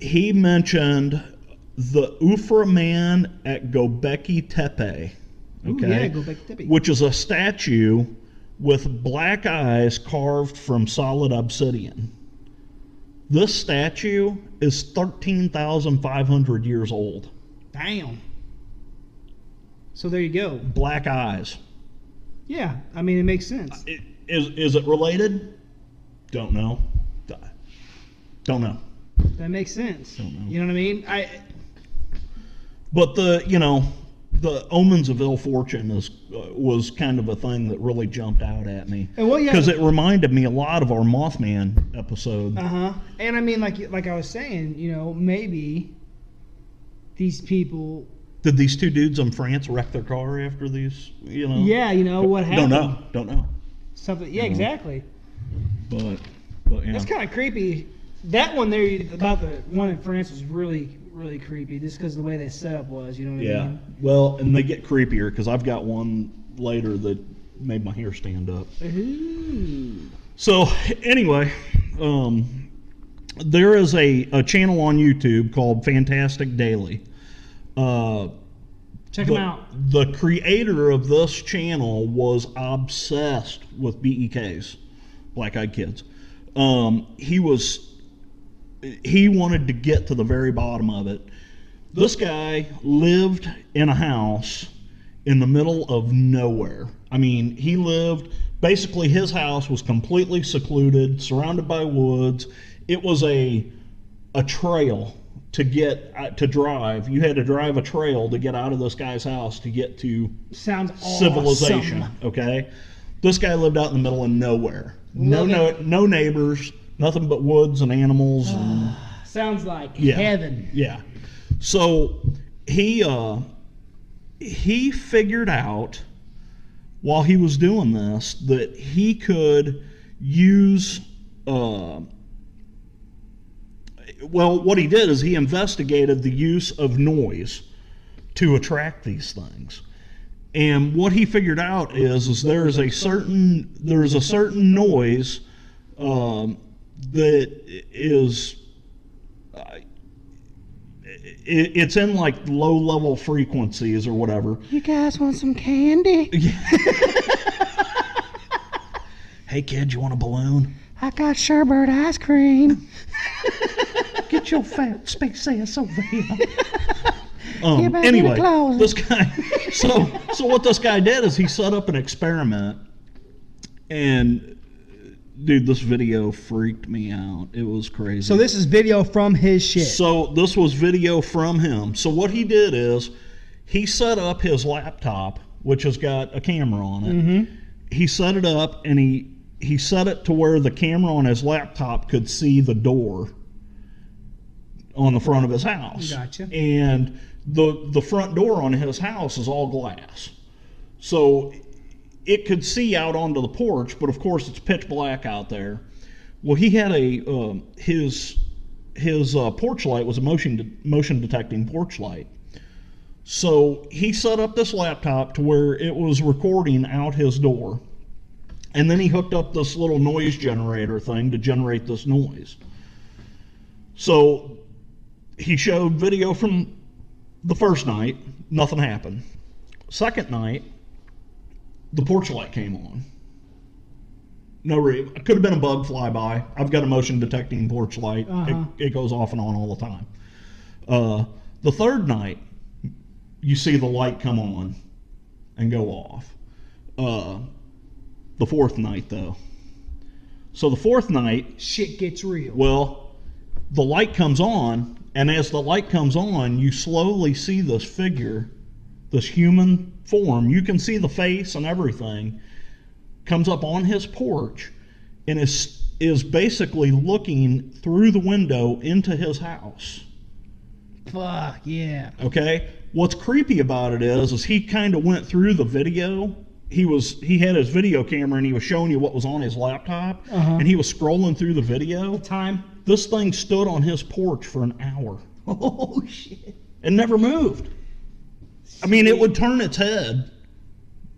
he mentioned the Urfa man at Gobekli Tepe. Ooh, yeah, Göbekli Tepe. Which is a statue with black eyes carved from solid obsidian. This statue is 13,500 years old. Damn. So there you go. Black eyes. Yeah, I mean it makes sense. Uh, I- Is, is it related? Don't know. Don't know. That makes sense. Don't know. You know what I mean? I But the, you know, the omens of ill fortune is uh, was kind of a thing that really jumped out at me and well, yeah. because it reminded me a lot of our Mothman episode. Uh huh. And I mean, like like I was saying, you know, maybe these people. Did these two dudes in France wreck their car after these? You know. Yeah, you know what happened. Don't know. Don't know. Something. Yeah, You know. exactly. But but yeah. That's kind of creepy. That one there about the one in France was really really creepy, just because the way they set up was. You know what I Yeah. mean? Well, and they get creepier because I've got one later that made my hair stand up. Ooh. So anyway, um, there is a, a channel on YouTube called Fantastic Daily. Uh, Check the, them out. the creator of this channel was obsessed with BEKs, Black Eyed Kids. Um, he was he wanted to get to the very bottom of it. This guy lived in a house in the middle of nowhere. I mean, he lived basically his house was completely secluded, surrounded by woods. It was a a trail to get uh, to drive. You had to drive a trail to get out of this guy's house to get to Sounds civilization. awesome. Okay, this guy lived out in the middle of nowhere. No, no, no neighbors. Nothing but woods and animals. and, Sounds like Yeah. heaven. yeah. So he uh, he figured out while he was doing this that he could use. Uh, well, what he did is he investigated the use of noise to attract these things. And what he figured out is, is there is a certain there is a certain noise um, that is uh, it, it's in like low level frequencies or whatever. You guys want some candy? Hey kid, you want a balloon? I got sherbet ice cream. Get your fat space ass over here. Um, back in the anyway, this guy. So, so what this guy did is he set up an experiment, and dude, this video freaked me out. It was crazy. So this is video from his shit. So this was video from him. So what he did is he set up his laptop, which has got a camera on it. mm-hmm. He set it up and he he set it to where the camera on his laptop could see the door on the front of his house. Gotcha. And the the front door on his house is all glass. So it could see out onto the porch, but of course it's pitch black out there. Well, he had a um, his his uh, porch light was a motion de- motion detecting porch light. So he set up this laptop to where it was recording out his door. And then he hooked up this little noise generator thing to generate this noise. So he showed video from the first night, nothing happened. Second night, the porch light came on. No, it could have been a bug flyby. I've got a motion detecting porch light. Uh-huh. It, it goes off and on all the time. Uh, the third night, you see the light come on and go off. Uh, the fourth night, though. So the fourth night, Shit gets real. well, the light comes on, and as the light comes on, you slowly see this figure, this human form. You can see the face and everything. Comes up on his porch and is is basically looking through the window into his house. Fuck yeah. Okay. What's creepy about it is, is he kind of went through the video. He was he had his video camera and he was showing you what was on his laptop, Uh-huh. and he was scrolling through the video. Time. This thing stood on his porch for an hour Oh shit. and never moved. I mean, it would turn its head,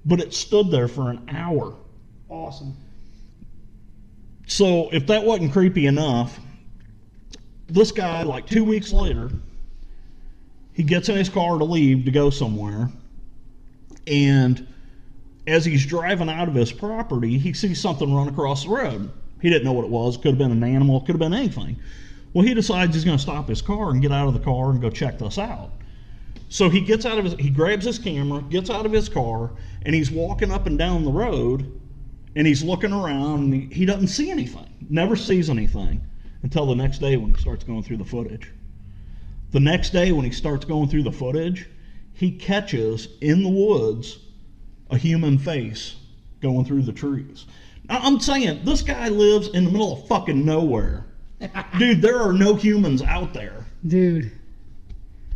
but it stood there for an hour. Awesome. So if that wasn't creepy enough, this guy, like two weeks later, he gets in his car to leave to go somewhere, and as he's driving out of his property, he sees something run across the road. He didn't know what it was. It Could have been an animal. it Could have been anything. Well, he decides he's going to stop his car and get out of the car and go check this out. So he gets out of his, he grabs his camera, gets out of his car, and he's walking up and down the road, and he's looking around. And he, he doesn't see anything. Never sees anything until the next day when he starts going through the footage. The next day when he starts going through the footage, he catches in the woods a human face going through the trees. Now, I'm saying this guy lives in the middle of fucking nowhere. Dude, there are no humans out there. Dude.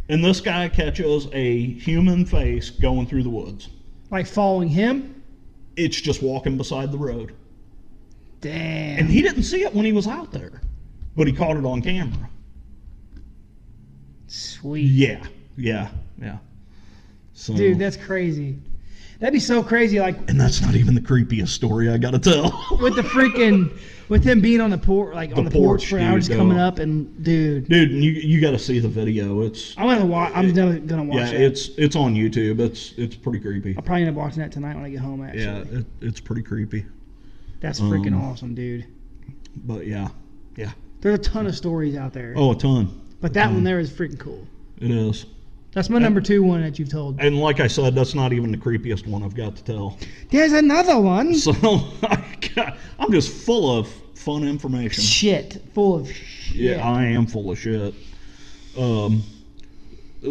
And this guy catches a human face going through the woods. Like following him? It's just walking beside the road. Damn. And he didn't see it when he was out there, but he caught it on camera. Sweet. Yeah, yeah, yeah. So, Dude, that's crazy. That'd be so crazy, like and that's not even the creepiest story I gotta tell. with the freaking, with him being on the porch, like on The the porch, porch, for hours, coming no. up, and dude, Dude, you you got to see the video. It's I'm gonna watch. I'm gonna, gonna watch yeah, it. it's it's on YouTube. It's it's pretty creepy. I'll probably end up watching that tonight when I get home. Actually, Yeah, it, it's pretty creepy. that's freaking um, awesome, dude. But yeah, yeah. There's a ton of stories out there, Oh, a ton. but that um, one there is freaking cool. It is. That's my number two one that you've told. And like I said, that's not even the creepiest one I've got to tell. There's another one. So got, I'm just full of fun information. Shit, full of shit. Yeah, I am full of shit. Um.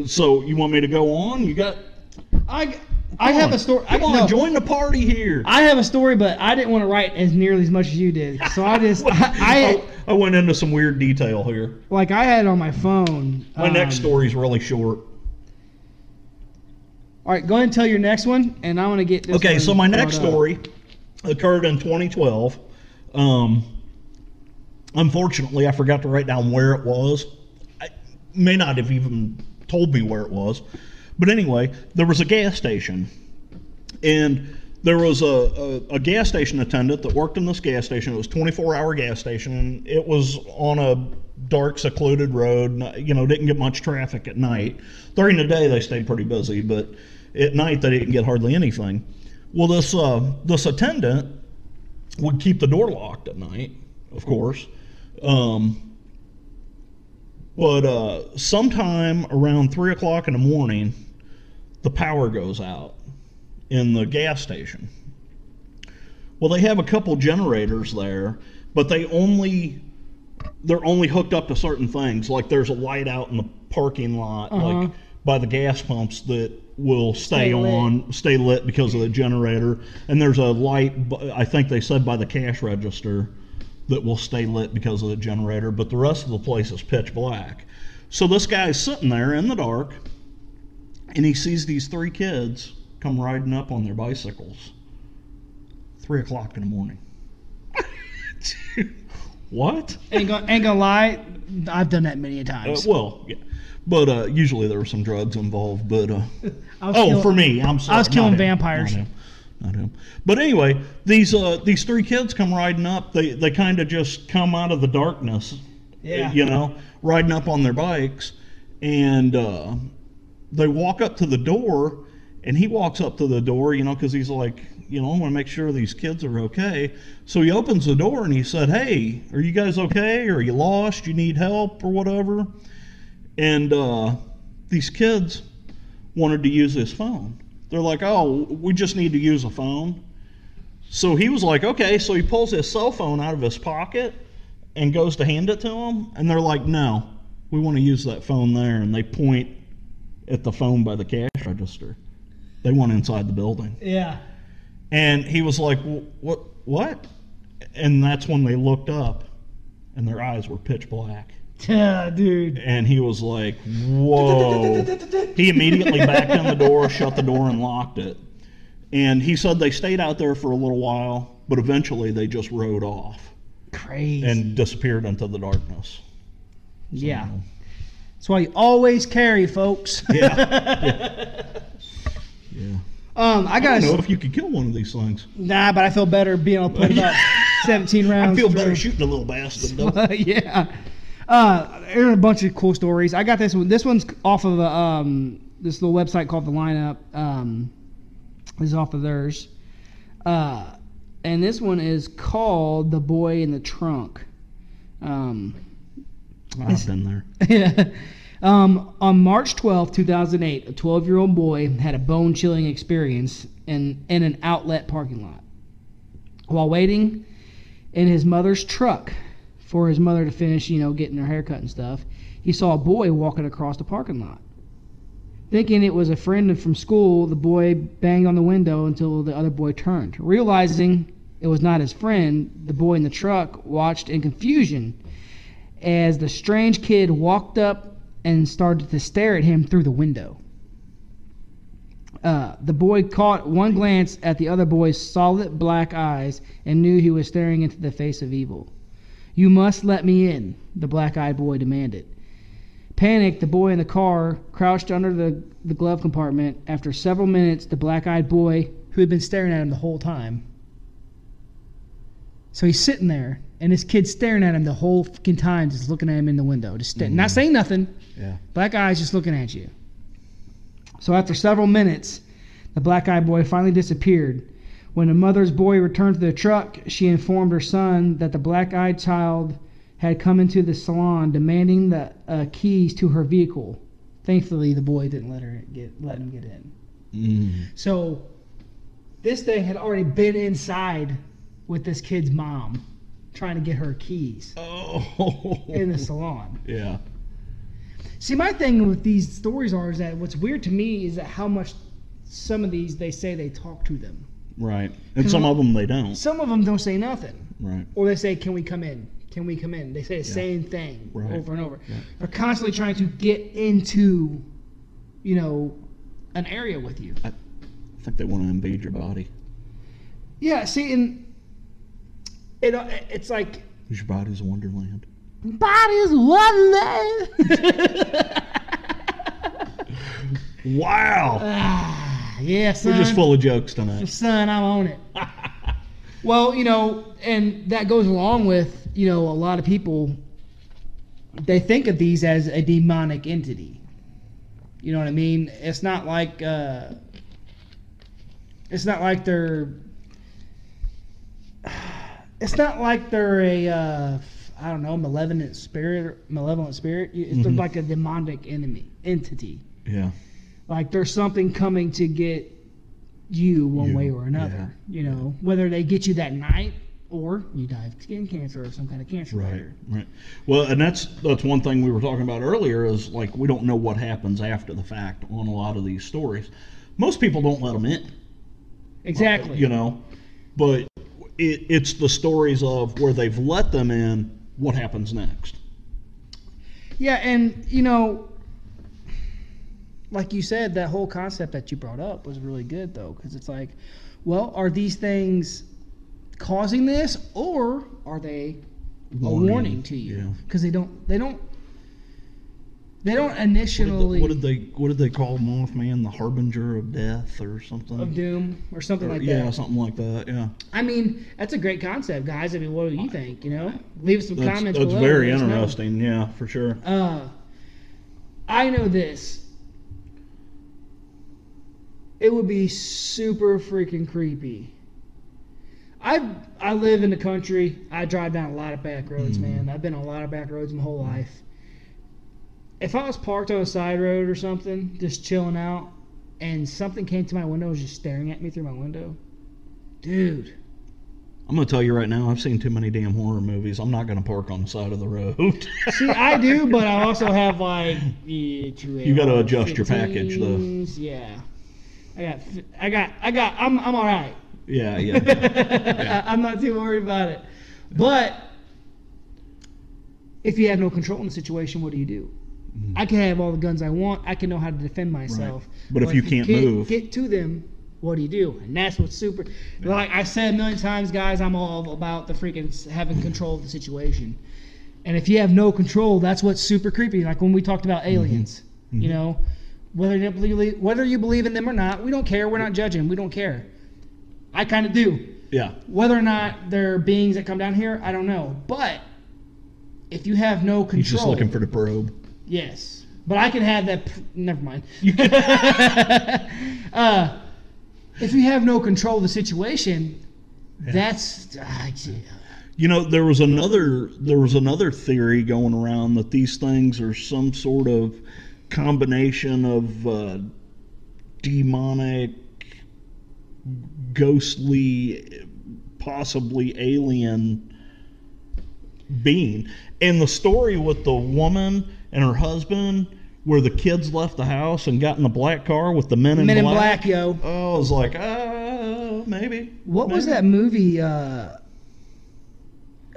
So you want me to go on? You got. I, I have a story. Come I, on, no, join the party here. I have a story, but I didn't want to write as nearly as much as you did. So I just, I, I I went into some weird detail here. like I had it on my phone. My next Um, story's really short. All right, go ahead and tell your next one, and I want to get this. Okay, so my next up. story occurred in 2012. Um, unfortunately, I forgot to write down where it was. I may not have even told me where it was. But anyway, there was a gas station, and there was a, a, a gas station attendant that worked in this gas station. It was a 24 hour gas station, and it was on a dark, secluded road. You know, didn't get much traffic at night. During the day, they stayed pretty busy, but at night, they didn't get hardly anything. Well, this uh, this attendant would keep the door locked at night, of course. Um, but uh, sometime around three o'clock in the morning, the power goes out in the gas station. Well, they have a couple generators there, but they only they're only hooked up to certain things. Like there's a light out in the parking lot, Uh-huh. like by the gas pumps that will stay, Stay on, stay lit because of the generator. And there's a light, I think they said by the cash register, that will stay lit because of the generator. But the rest of the place is pitch black. So this guy's sitting there in the dark, and he sees these three kids come riding up on their bicycles. Three o'clock in the morning. what? Ain't gonna, ain't gonna lie, I've done that many a Uh, times. well, yeah. But uh, usually there were some drugs involved. But uh, I was oh, killing- for me, I'm sorry. was not killing him, vampires. Not him, not him. But anyway, these uh, these three kids come riding up. They they kind of just come out of the darkness. Yeah. You know, riding up on their bikes, and uh, they walk up to the door, and he walks up to the door. You know, because he's like, you know, I want to make sure these kids are okay. So he opens the door and he said, "Hey, are you guys okay? Are you lost? You need help or whatever?" And uh, these kids wanted to use his phone. They're like, "Oh, we just need to use a phone." So he was like, "Okay." So he pulls his cell phone out of his pocket and goes to hand it to them, and they're like, "No, we want to use that phone there." And they point at the phone by the cash register. They want inside the building. Yeah. And he was like, "What? What?" And that's when they looked up, and their eyes were pitch black. Yeah, dude. And he was like, "Whoa!" he immediately backed in the door, shut the door, and locked it. And he said they stayed out there for a little while, but eventually they just rode off Crazy. and disappeared into the darkness. yeah. That's why you always carry, folks. Yeah. yeah. Yeah. Um, I I got don't know if you could kill one of these things. nah, but I feel better being able to put about 17 rounds. I feel better through. shooting a little bastard. Though. yeah. Uh, there are a bunch of cool stories. I got this one. This one's off of a, um, this little website called The Lineup. Um, this is off of theirs. Uh, and this one is called The Boy in the Trunk. Um, I've been there. yeah. Um, on March 12, 2008, a 12 year old boy had a bone chilling experience in, in an outlet parking lot. While waiting in his mother's truck for his mother to finish, you know, getting her haircut and stuff, he saw a boy walking across the parking lot. Thinking it was a friend from school, the boy banged on the window until the other boy turned. Realizing it was not his friend, the boy in the truck watched in confusion as the strange kid walked up and started to stare at him through the window. Uh, the boy caught one glance at the other boy's solid black eyes and knew he was staring into the face of evil. You must let me in, the black eyed boy demanded. Panicked, the boy in the car crouched under the, the glove compartment. After several minutes, the black eyed boy, who had been staring at him the whole time, so he's sitting there, and this kid's staring at him the whole fucking time, just looking at him in the window, just sta- not mm. saying nothing. Yeah. Black eyes just looking at you. So after several minutes, the black eyed boy finally disappeared. When the mother's boy returned to the truck, she informed her son that the black eyed child had come into the salon demanding the uh, keys to her vehicle. Thankfully, the boy didn't let her get let him get in. Mm. So this thing had already been inside with this kid's mom, trying to get her keys Oh. in the salon. Yeah. See, my thing with these stories are is that what's weird to me is that how much some of these they say they talk to them. Right. And some of them they don't. Some of them don't say nothing, Right. or they say, "Can we come in? Can we come in?" They say the Yeah. same thing Right. over and over. Yeah. They're constantly trying to get into, you know, an area with you. I think they want to invade your body. Yeah. See, and it uh, it's like Your body's a wonderland. body's wonderland. Wow. Ah. Ah, yeah, son. We're just full of jokes tonight. son, I'm on it. well, you know, and that goes along with, you know, a lot of people they think of these as a demonic entity. You know what I mean? It's not like uh it's not like they're it's not like they're a uh I don't know, malevolent spirit, malevolent spirit. It's Mhm. like a demonic enemy entity. Yeah. Like there's something coming to get you one You, way or another. You know, whether they get you that night or you die of skin cancer or some kind of cancer Right. later. Right. Well, and that's that's one thing we were talking about earlier is like we don't know what happens after the fact on a lot of these stories. Most people don't let them in. Exactly. You know, but it, it's the stories of where they've let them in. What happens next? Yeah, and you know, like you said, that whole concept that you brought up was really good though, because it's like, well, are these things causing this, or are they a Warning, warning to yeah. you? Because they don't, they don't, They don't What did, initially the, what did they What did they call Mothman? The harbinger of death or something? of doom or something Or- like yeah, that. Yeah, something like that. Yeah, I mean, that's a great concept, guys. I mean, what do you think? You know, leave some that's, comments that's below. very us know. interesting. Yeah, for sure. Uh, I know this. It would be super freaking creepy. I I live in the country. I drive down a lot of back roads, Mhm. man. I've been on a lot of back roads my whole life. If I was parked on a side road or something, just chilling out, and something came to my window, and was just staring at me through my window, dude. I'm gonna tell you right now. I've seen too many damn horror movies. I'm not gonna park on the side of the road. See, I do, but I also have like yeah, You gotta adjust your package, though. Yeah, I got, I got, I got. I'm, I'm all right. yeah, yeah. I'm not too worried about it. But if you have no control in the situation, what do you do? Mm-hmm. I can have all the guns I want. I can know how to defend myself. But if you can't get, move- get to them. What do you do? And that's what's super. Like I said a million times, guys, I'm all about the freaking having control of the situation. And if you have no control, that's what's super creepy. Like when we talked about mm-hmm. aliens, you mm-hmm. know, whether you believe whether you believe in them or not, we don't care. We're not judging. We don't care. I kind of do. yeah. Whether or not they're beings that come down here, I don't know. But if you have no control, He's just looking for the probe. yes. But I can have that. Never mind. uh, if you have no control of the situation, that's ah, gee. You know, there was another there was another theory going around that these things are some sort of combination of uh, demonic, ghostly, possibly alien being. And the story with the woman and her husband, where the kids left the house and got in the black car with the men in Men in black. Black, yo. Oh, I was like, uh, maybe. What was that movie? Uh,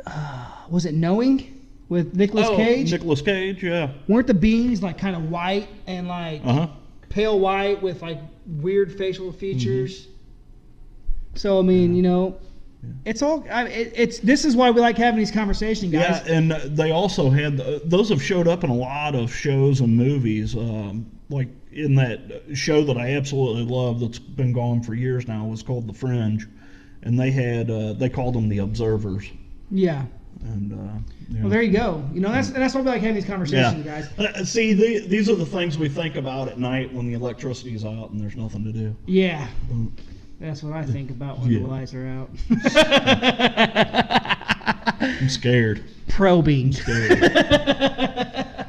uh, was it Knowing with Nicolas Oh, Cage? Nicolas Cage, yeah. Weren't the beings like kind of white and like Uh huh. pale white with like weird facial features? Mm-hmm. So I mean, you know, it's all. I, it, it's this is why we like having these conversations, guys. Yeah, and they also had those have showed up in a lot of shows and movies. Um, like in that show that I absolutely love that's been gone for years now was called The Fringe, and they had uh, they called them the Observers. Yeah. And uh, yeah. Well, there you go. You know, that's that's why we like having these conversations, yeah. guys. Uh, see, the, these are the things we think about at night when the electricity's out and there's nothing to do. Yeah. That's what I think about when Yeah. the lights are out. I'm scared. Probing. Scared.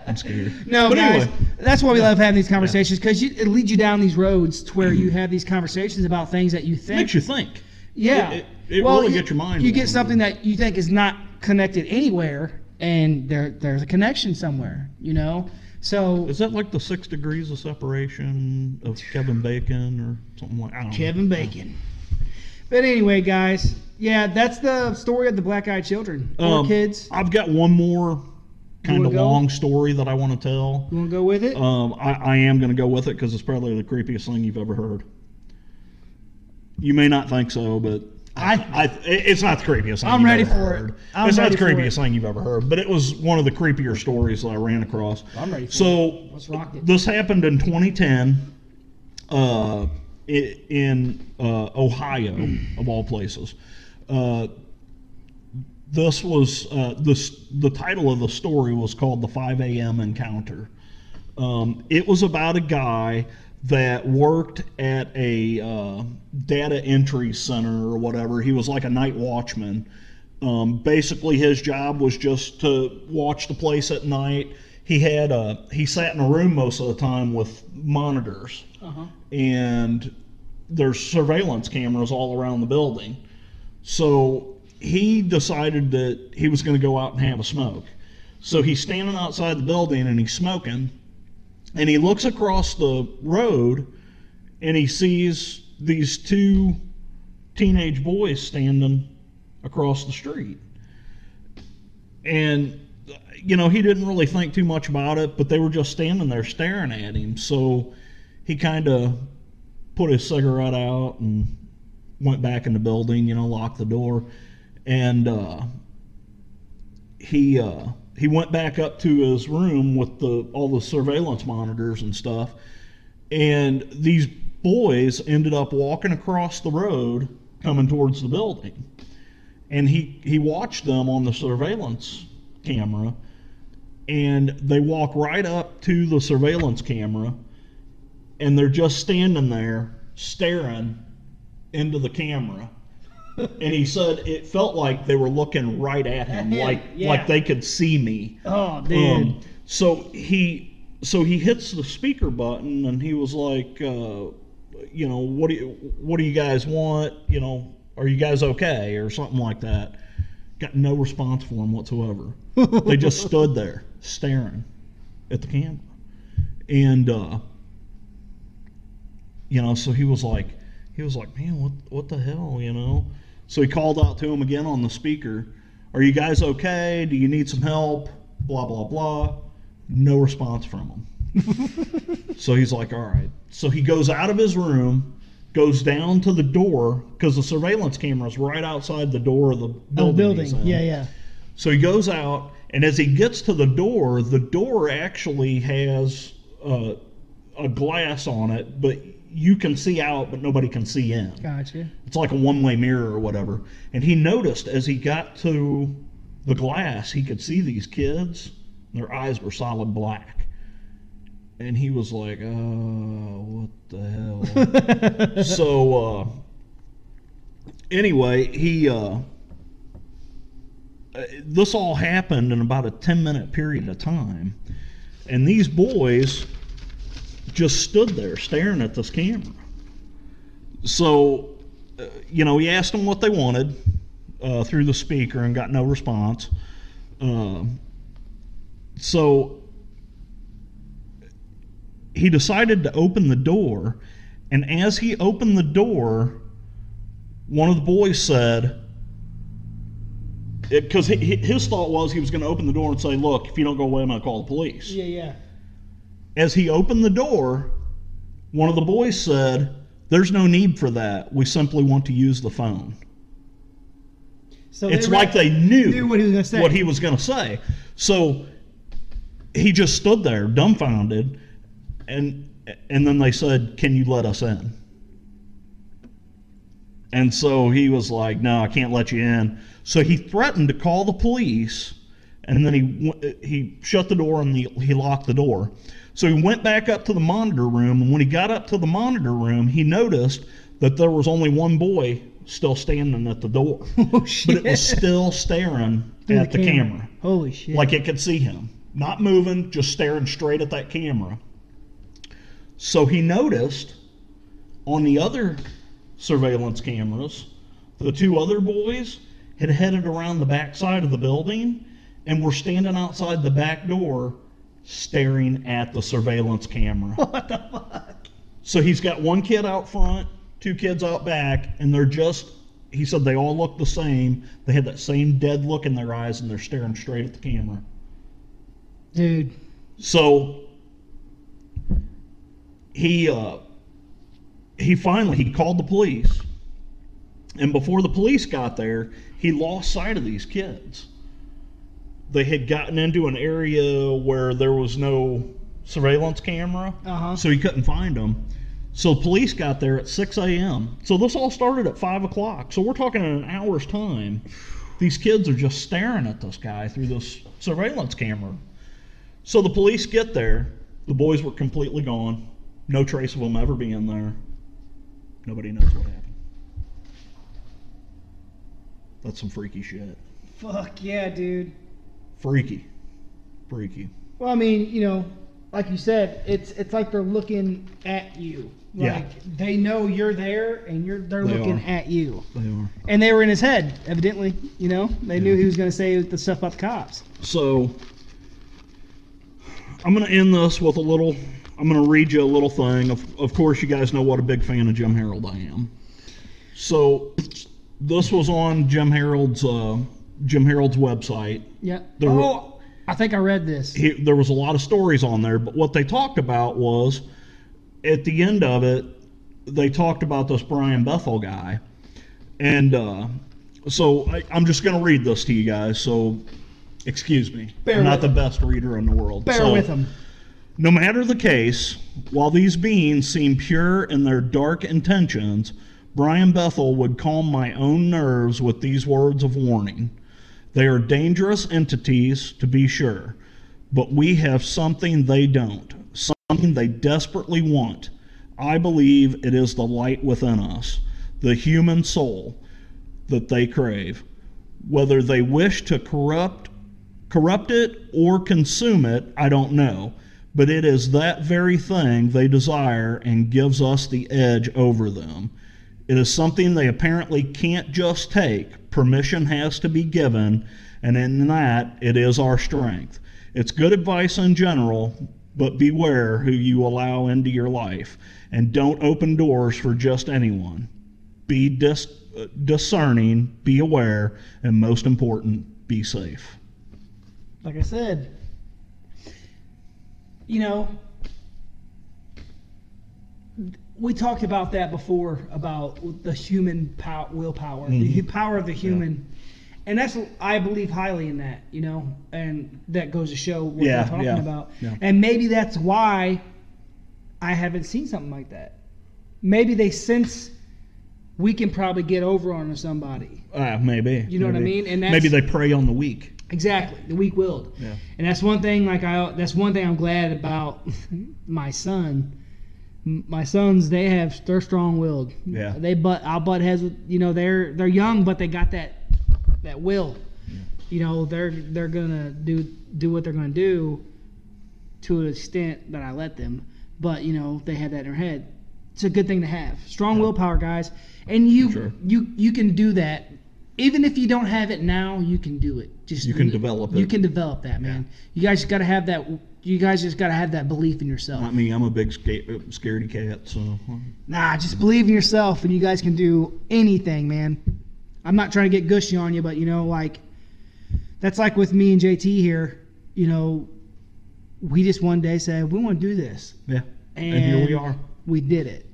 I'm scared. No, But guys, anyway. that's why we love having these conversations because it leads you down these roads to where you have these conversations about things that you It think. makes you think. yeah, it- it really gets your mind You get something that you think is not connected anywhere, and there there's a connection somewhere. You know, so Is that like the six degrees of separation of Kevin Bacon or something like? I don't Kevin know. Bacon. But anyway, guys, yeah, that's the story of the black-eyed children. Four Um, kids. I've got one more kind of long story that I want to tell. You want to go with it? Um, I, I am going to go with it because it's probably the creepiest thing you've ever heard. You may not think so, but I, I it's not the creepiest thing. I'm ready for it. I'm it's not the creepiest thing you've ever heard, but it was one of the creepier stories that I ran across. I'm ready for So Let's rock it. this happened in 2010 uh, in uh, Ohio, of all places. Uh, this was uh, this the title of the story was called the 5 a.m. encounter. Um, it was about a guy that worked at a uh, data entry center or whatever. He was like a night watchman. Um, basically, his job was just to watch the place at night. He had a he sat in a room most of the time with monitors, Uh-huh. and there's surveillance cameras all around the building. So he decided that he was going to go out and have a smoke. So he's standing outside the building and he's smoking, and he looks across the road and he sees these two teenage boys standing across the street. And you know, he didn't really think too much about it, but they were just standing there staring at him. So he kind of put his cigarette out and went back in the building, you know, locked the door. And uh, he uh, he went back up to his room with the all the surveillance monitors and stuff, and these boys ended up walking across the road coming towards the building, and he he watched them on the surveillance camera, and they walk right up to the surveillance camera, and they're just standing there staring into the camera and he said it felt like they were looking right at him, like yeah. like they could see me. Oh, dude. Um, so he so he hits the speaker button, and he was like, uh, you know, what do you what do you guys want? You know, are you guys okay, or something like that. Got no response for him whatsoever. they just stood there staring at the camera, and uh, you know, so he was like, he was like, man, what what the hell, you know? So he called out to him again on the speaker, "Are you guys okay? Do you need some help?" Blah blah blah. No response from him. so he's like, "All right." So he goes out of his room, goes down to the door because the surveillance camera is right outside the door of the oh, building. he's building. in. Yeah, yeah. So he goes out, and as he gets to the door, the door actually has uh, a glass on it, but you can see out, but nobody can see in. Gotcha. It's like a one way mirror or whatever. And he noticed as he got to the glass, he could see these kids. Their eyes were solid black. And he was like, oh, what the hell? so, uh, anyway, he, uh, uh, this all happened in about a 10 minute period of time. And these boys just stood there staring at this camera. So, uh, you know, he asked them what they wanted uh, through the speaker and got no response. Um, so he decided to open the door, and as he opened the door, one of the boys said, because his thought was he was going to open the door and say, "Look, if you don't go away, I'm going to call the police." Yeah, yeah. As he opened the door, one of the boys said, "There's no need for that. We simply want to use the phone." So it's they like they knew, knew what he was gonna say. What he was going to say. So he just stood there, dumbfounded, and and then they said, "Can you let us in?" And so he was like, "No, I can't let you in." So he threatened to call the police, and then he he shut the door and he, he locked the door. So he went back up to the monitor room, and when he got up to the monitor room, he noticed that there was only one boy still standing at the door, oh shit. but it was still staring Through at the camera. Holy shit. like it could see him, not moving, just staring straight at that camera. So he noticed on the other surveillance cameras, the two other boys had headed around the back side of the building and were standing outside the back door staring at the surveillance camera. what the fuck? So he's got one kid out front, two kids out back, and they're just, he said they all look the same. They had that same dead look in their eyes and they're staring straight at the camera. Dude. So he uh, he finally he called the police, and before the police got there, he lost sight of these kids. They had gotten into an area where there was no surveillance camera, Uh-huh. so he couldn't find them. So police got there at 6 a.m. So this all started at 5 o'clock. So we're talking in an hour's time. These kids are just staring at this guy through this surveillance camera. So the police get there. The boys were completely gone. No trace of them ever being there. Nobody knows what happened. That's some freaky shit. Fuck yeah, dude. Freaky. Freaky. Well, I mean, you know, like you said, it's it's like they're looking at you. Yeah. Like they know you're there and you're they're They looking are. at you. They are. And they were in his head, evidently, you know? They knew he was gonna say the stuff about the cops. So I'm going to end this with a little. I'm going to read you a little thing. Of, of course, you guys know what a big fan of Jim Harold I am. So this was on Jim Harold's uh, Jim Harold's website. Yeah. The- oh, I think I read this. He, there was a lot of stories on there, but what they talked about was at the end of it, they talked about this Brian Bethel guy, and uh, so I, I'm just going to read this to you guys. So Excuse me. Bear I'm not the best reader in the world. Bear So, with them. No matter the case, while these beings seem pure in their dark intentions, Brian Bethel would calm my own nerves with these words of warning. They are dangerous entities, to be sure, but we have something they don't, something they desperately want. I believe it is the light within us, the human soul that they crave. Whether they wish to corrupt corrupt it or consume it, I don't know. But it is that very thing they desire and gives us the edge over them. It is something they apparently can't just take. Permission has to be given, and in that, it is our strength. It's good advice in general, but beware who you allow into your life, and don't open doors for just anyone. Be dis- discerning, be aware, and most important, be safe. Like I said, you know, we talked about that before about the human pow- willpower, the Mhm. hu- power of the human. And that's I believe highly in that, you know, and that goes to show what Yeah, we're talking yeah, about. yeah. And maybe that's why I haven't seen something like that. Maybe they sense we can probably get over on somebody. Uh, maybe. You know what I mean? And maybe they prey on the weak. Exactly, the weak-willed. Yeah. And that's one thing. Like I, that's one thing I'm glad about my son. My sons, they have they're strong-willed. Yeah. They but I'll butt heads with. You know, they're they're young, but they got that that will. You know, they're they're gonna do do what they're gonna do to an extent that I let them. But you know, they had that in their head. It's a good thing to have. Strong willpower, guys. And you Sure. you you can do that. Even if you don't have it now, you can do it. Just You can develop You it. can develop that, man. You guys got to have that. You guys just got to have that belief in yourself. Not me. I'm a big sca- scaredy cat. So Nah, just believe in yourself, and you guys can do anything, man. I'm not trying to get gushy on you, but you know, like that's like with me and JT here. You know, we just one day said we want to do this, yeah. and, And here we are. We did it.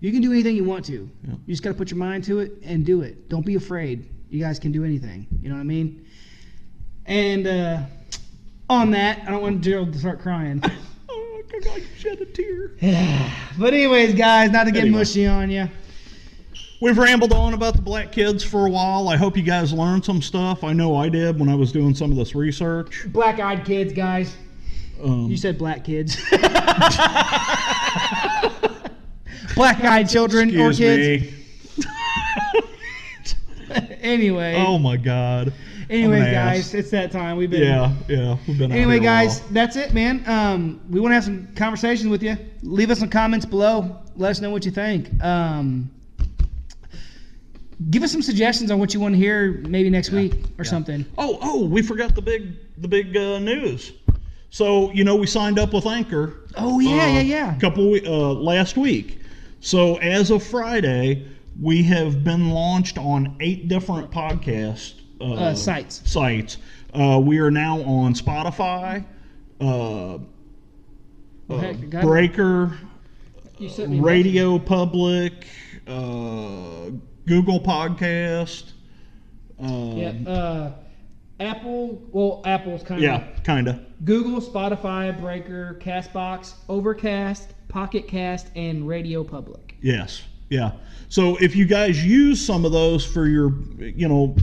You can do anything you want to. Yeah. You just got to put your mind to it and do it. Don't be afraid. You guys can do anything. You know what I mean? And uh, on that, I don't want Gerald to start crying. oh, I shed a tear. but anyways, guys, not to get Anyway. mushy on you. We've rambled on about the black kids for a while. I hope you guys learned some stuff. I know I did when I was doing some of this research. Black-eyed kids, guys. Um, You said black kids. Black-eyed children or excuse kids. me. anyway. Oh my God. Anyways, guys, ass. it's that time. We've been. Yeah, yeah. We've been. Anyway, guys, that's it, man. Um, we want to have some conversations with you. Leave us some comments below. Let us know what you think. Um, give us some suggestions on what you want to hear, maybe next week or yeah. something. Oh, oh, we forgot the big, the big uh, news. So you know, we signed up with Anchor. Oh yeah, uh, yeah, yeah. A couple we- uh, last week. So as of Friday, we have been launched on eight different podcast uh, Uh, sites. Sites. Uh, we are now on Spotify, uh, uh, heck. Breaker, You sent me a Radio Public, uh, Google Podcast. Um, Yeah. Uh, Apple. Well, Apple's kind of. yeah, kind of. Google, Spotify, Breaker, Castbox, Overcast, Pocket Cast, and Radio Public. Yes. Yeah. So if you guys use some of those for your, you know,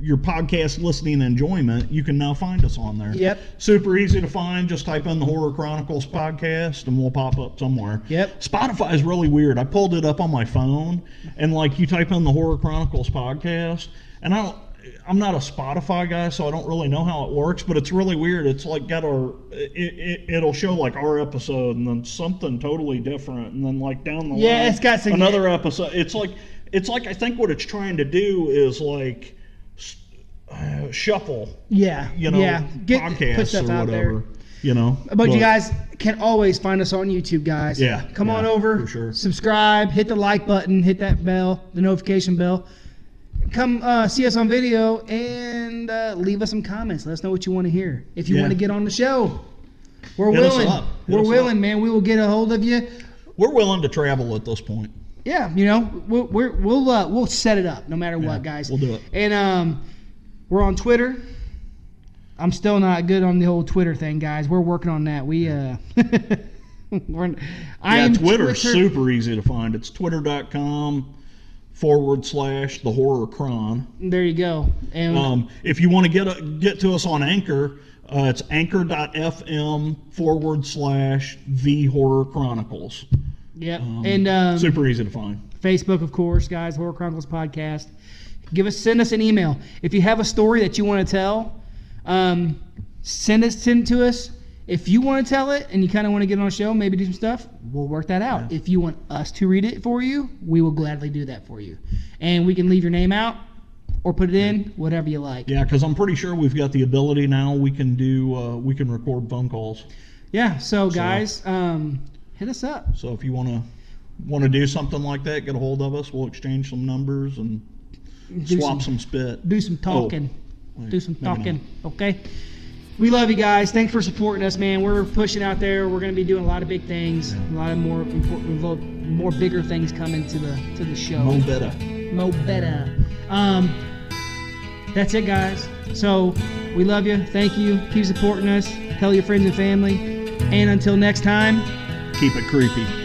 your podcast listening enjoyment, you can now find us on there. Yep. Super easy to find. Just type in the Horror Chronicles podcast and we'll pop up somewhere. Yep. Spotify is really weird. I pulled it up on my phone and like you type in the Horror Chronicles podcast and I don't I'm not a Spotify guy, so I don't really know how it works, but it's really weird. It's like got our, it, it, it'll show like our episode and then something totally different, and then like down the Yeah, line, it's got some- another episode. It's like, it's like I think what it's trying to do is like uh, shuffle, Yeah. you know, yeah. Get, podcasts put stuff or out whatever, there. you know. But, you guys can always find us on YouTube, guys. Yeah, Come on over, sure. subscribe, hit the like button, hit that bell, the notification bell. Come uh, see us on video and uh, leave us some comments. Let us know what you want to hear. If you Yeah. want to get on the show, we're Hit willing. We're us up. willing, man. We will get a hold of you. we're willing to travel at this point. Yeah, you know, we'll we're, we'll uh, we'll set it up no matter Yeah, what, guys. we'll do it. And um, we're on Twitter, I'm still not good on the whole Twitter thing, guys. We're working on that. We uh, we're, I Yeah, Twitter's Twitter- super easy to find. It's twitter.com forward slash the horror cron. There you go. And Um, if you want to get a, get to us on Anchor, uh, it's anchor.fm forward slash the horror chronicles. Yep. Um, and um, super easy to find. Facebook, of course, guys. Horror Chronicles podcast. Give us, send us an email if you have a story that you want to tell. Um, send it send to us. If you want to tell it and you kind of want to get on a show, maybe do some stuff, we'll work that out. If you want us to read it for you, we will gladly do that for you, and we can leave your name out or put it in, whatever you like. Yeah, because I'm pretty sure we've got the ability now. We can do uh, we can record phone calls. Yeah. So, guys, um, hit us up. So if you want to want to do something like that, get a hold of us. We'll exchange some numbers and Do swap some- some, spit. do some talking. wait, do some talking. Okay. We love you guys. Thanks for supporting us, man. We're pushing out there. We're going to be doing a lot of big things, a lot of more important, more bigger things coming to the to the show. Mo better. Mo better. Um, that's it, guys. So we love you. Thank you. Keep supporting us. Tell your friends and family. And until next time. Keep it creepy.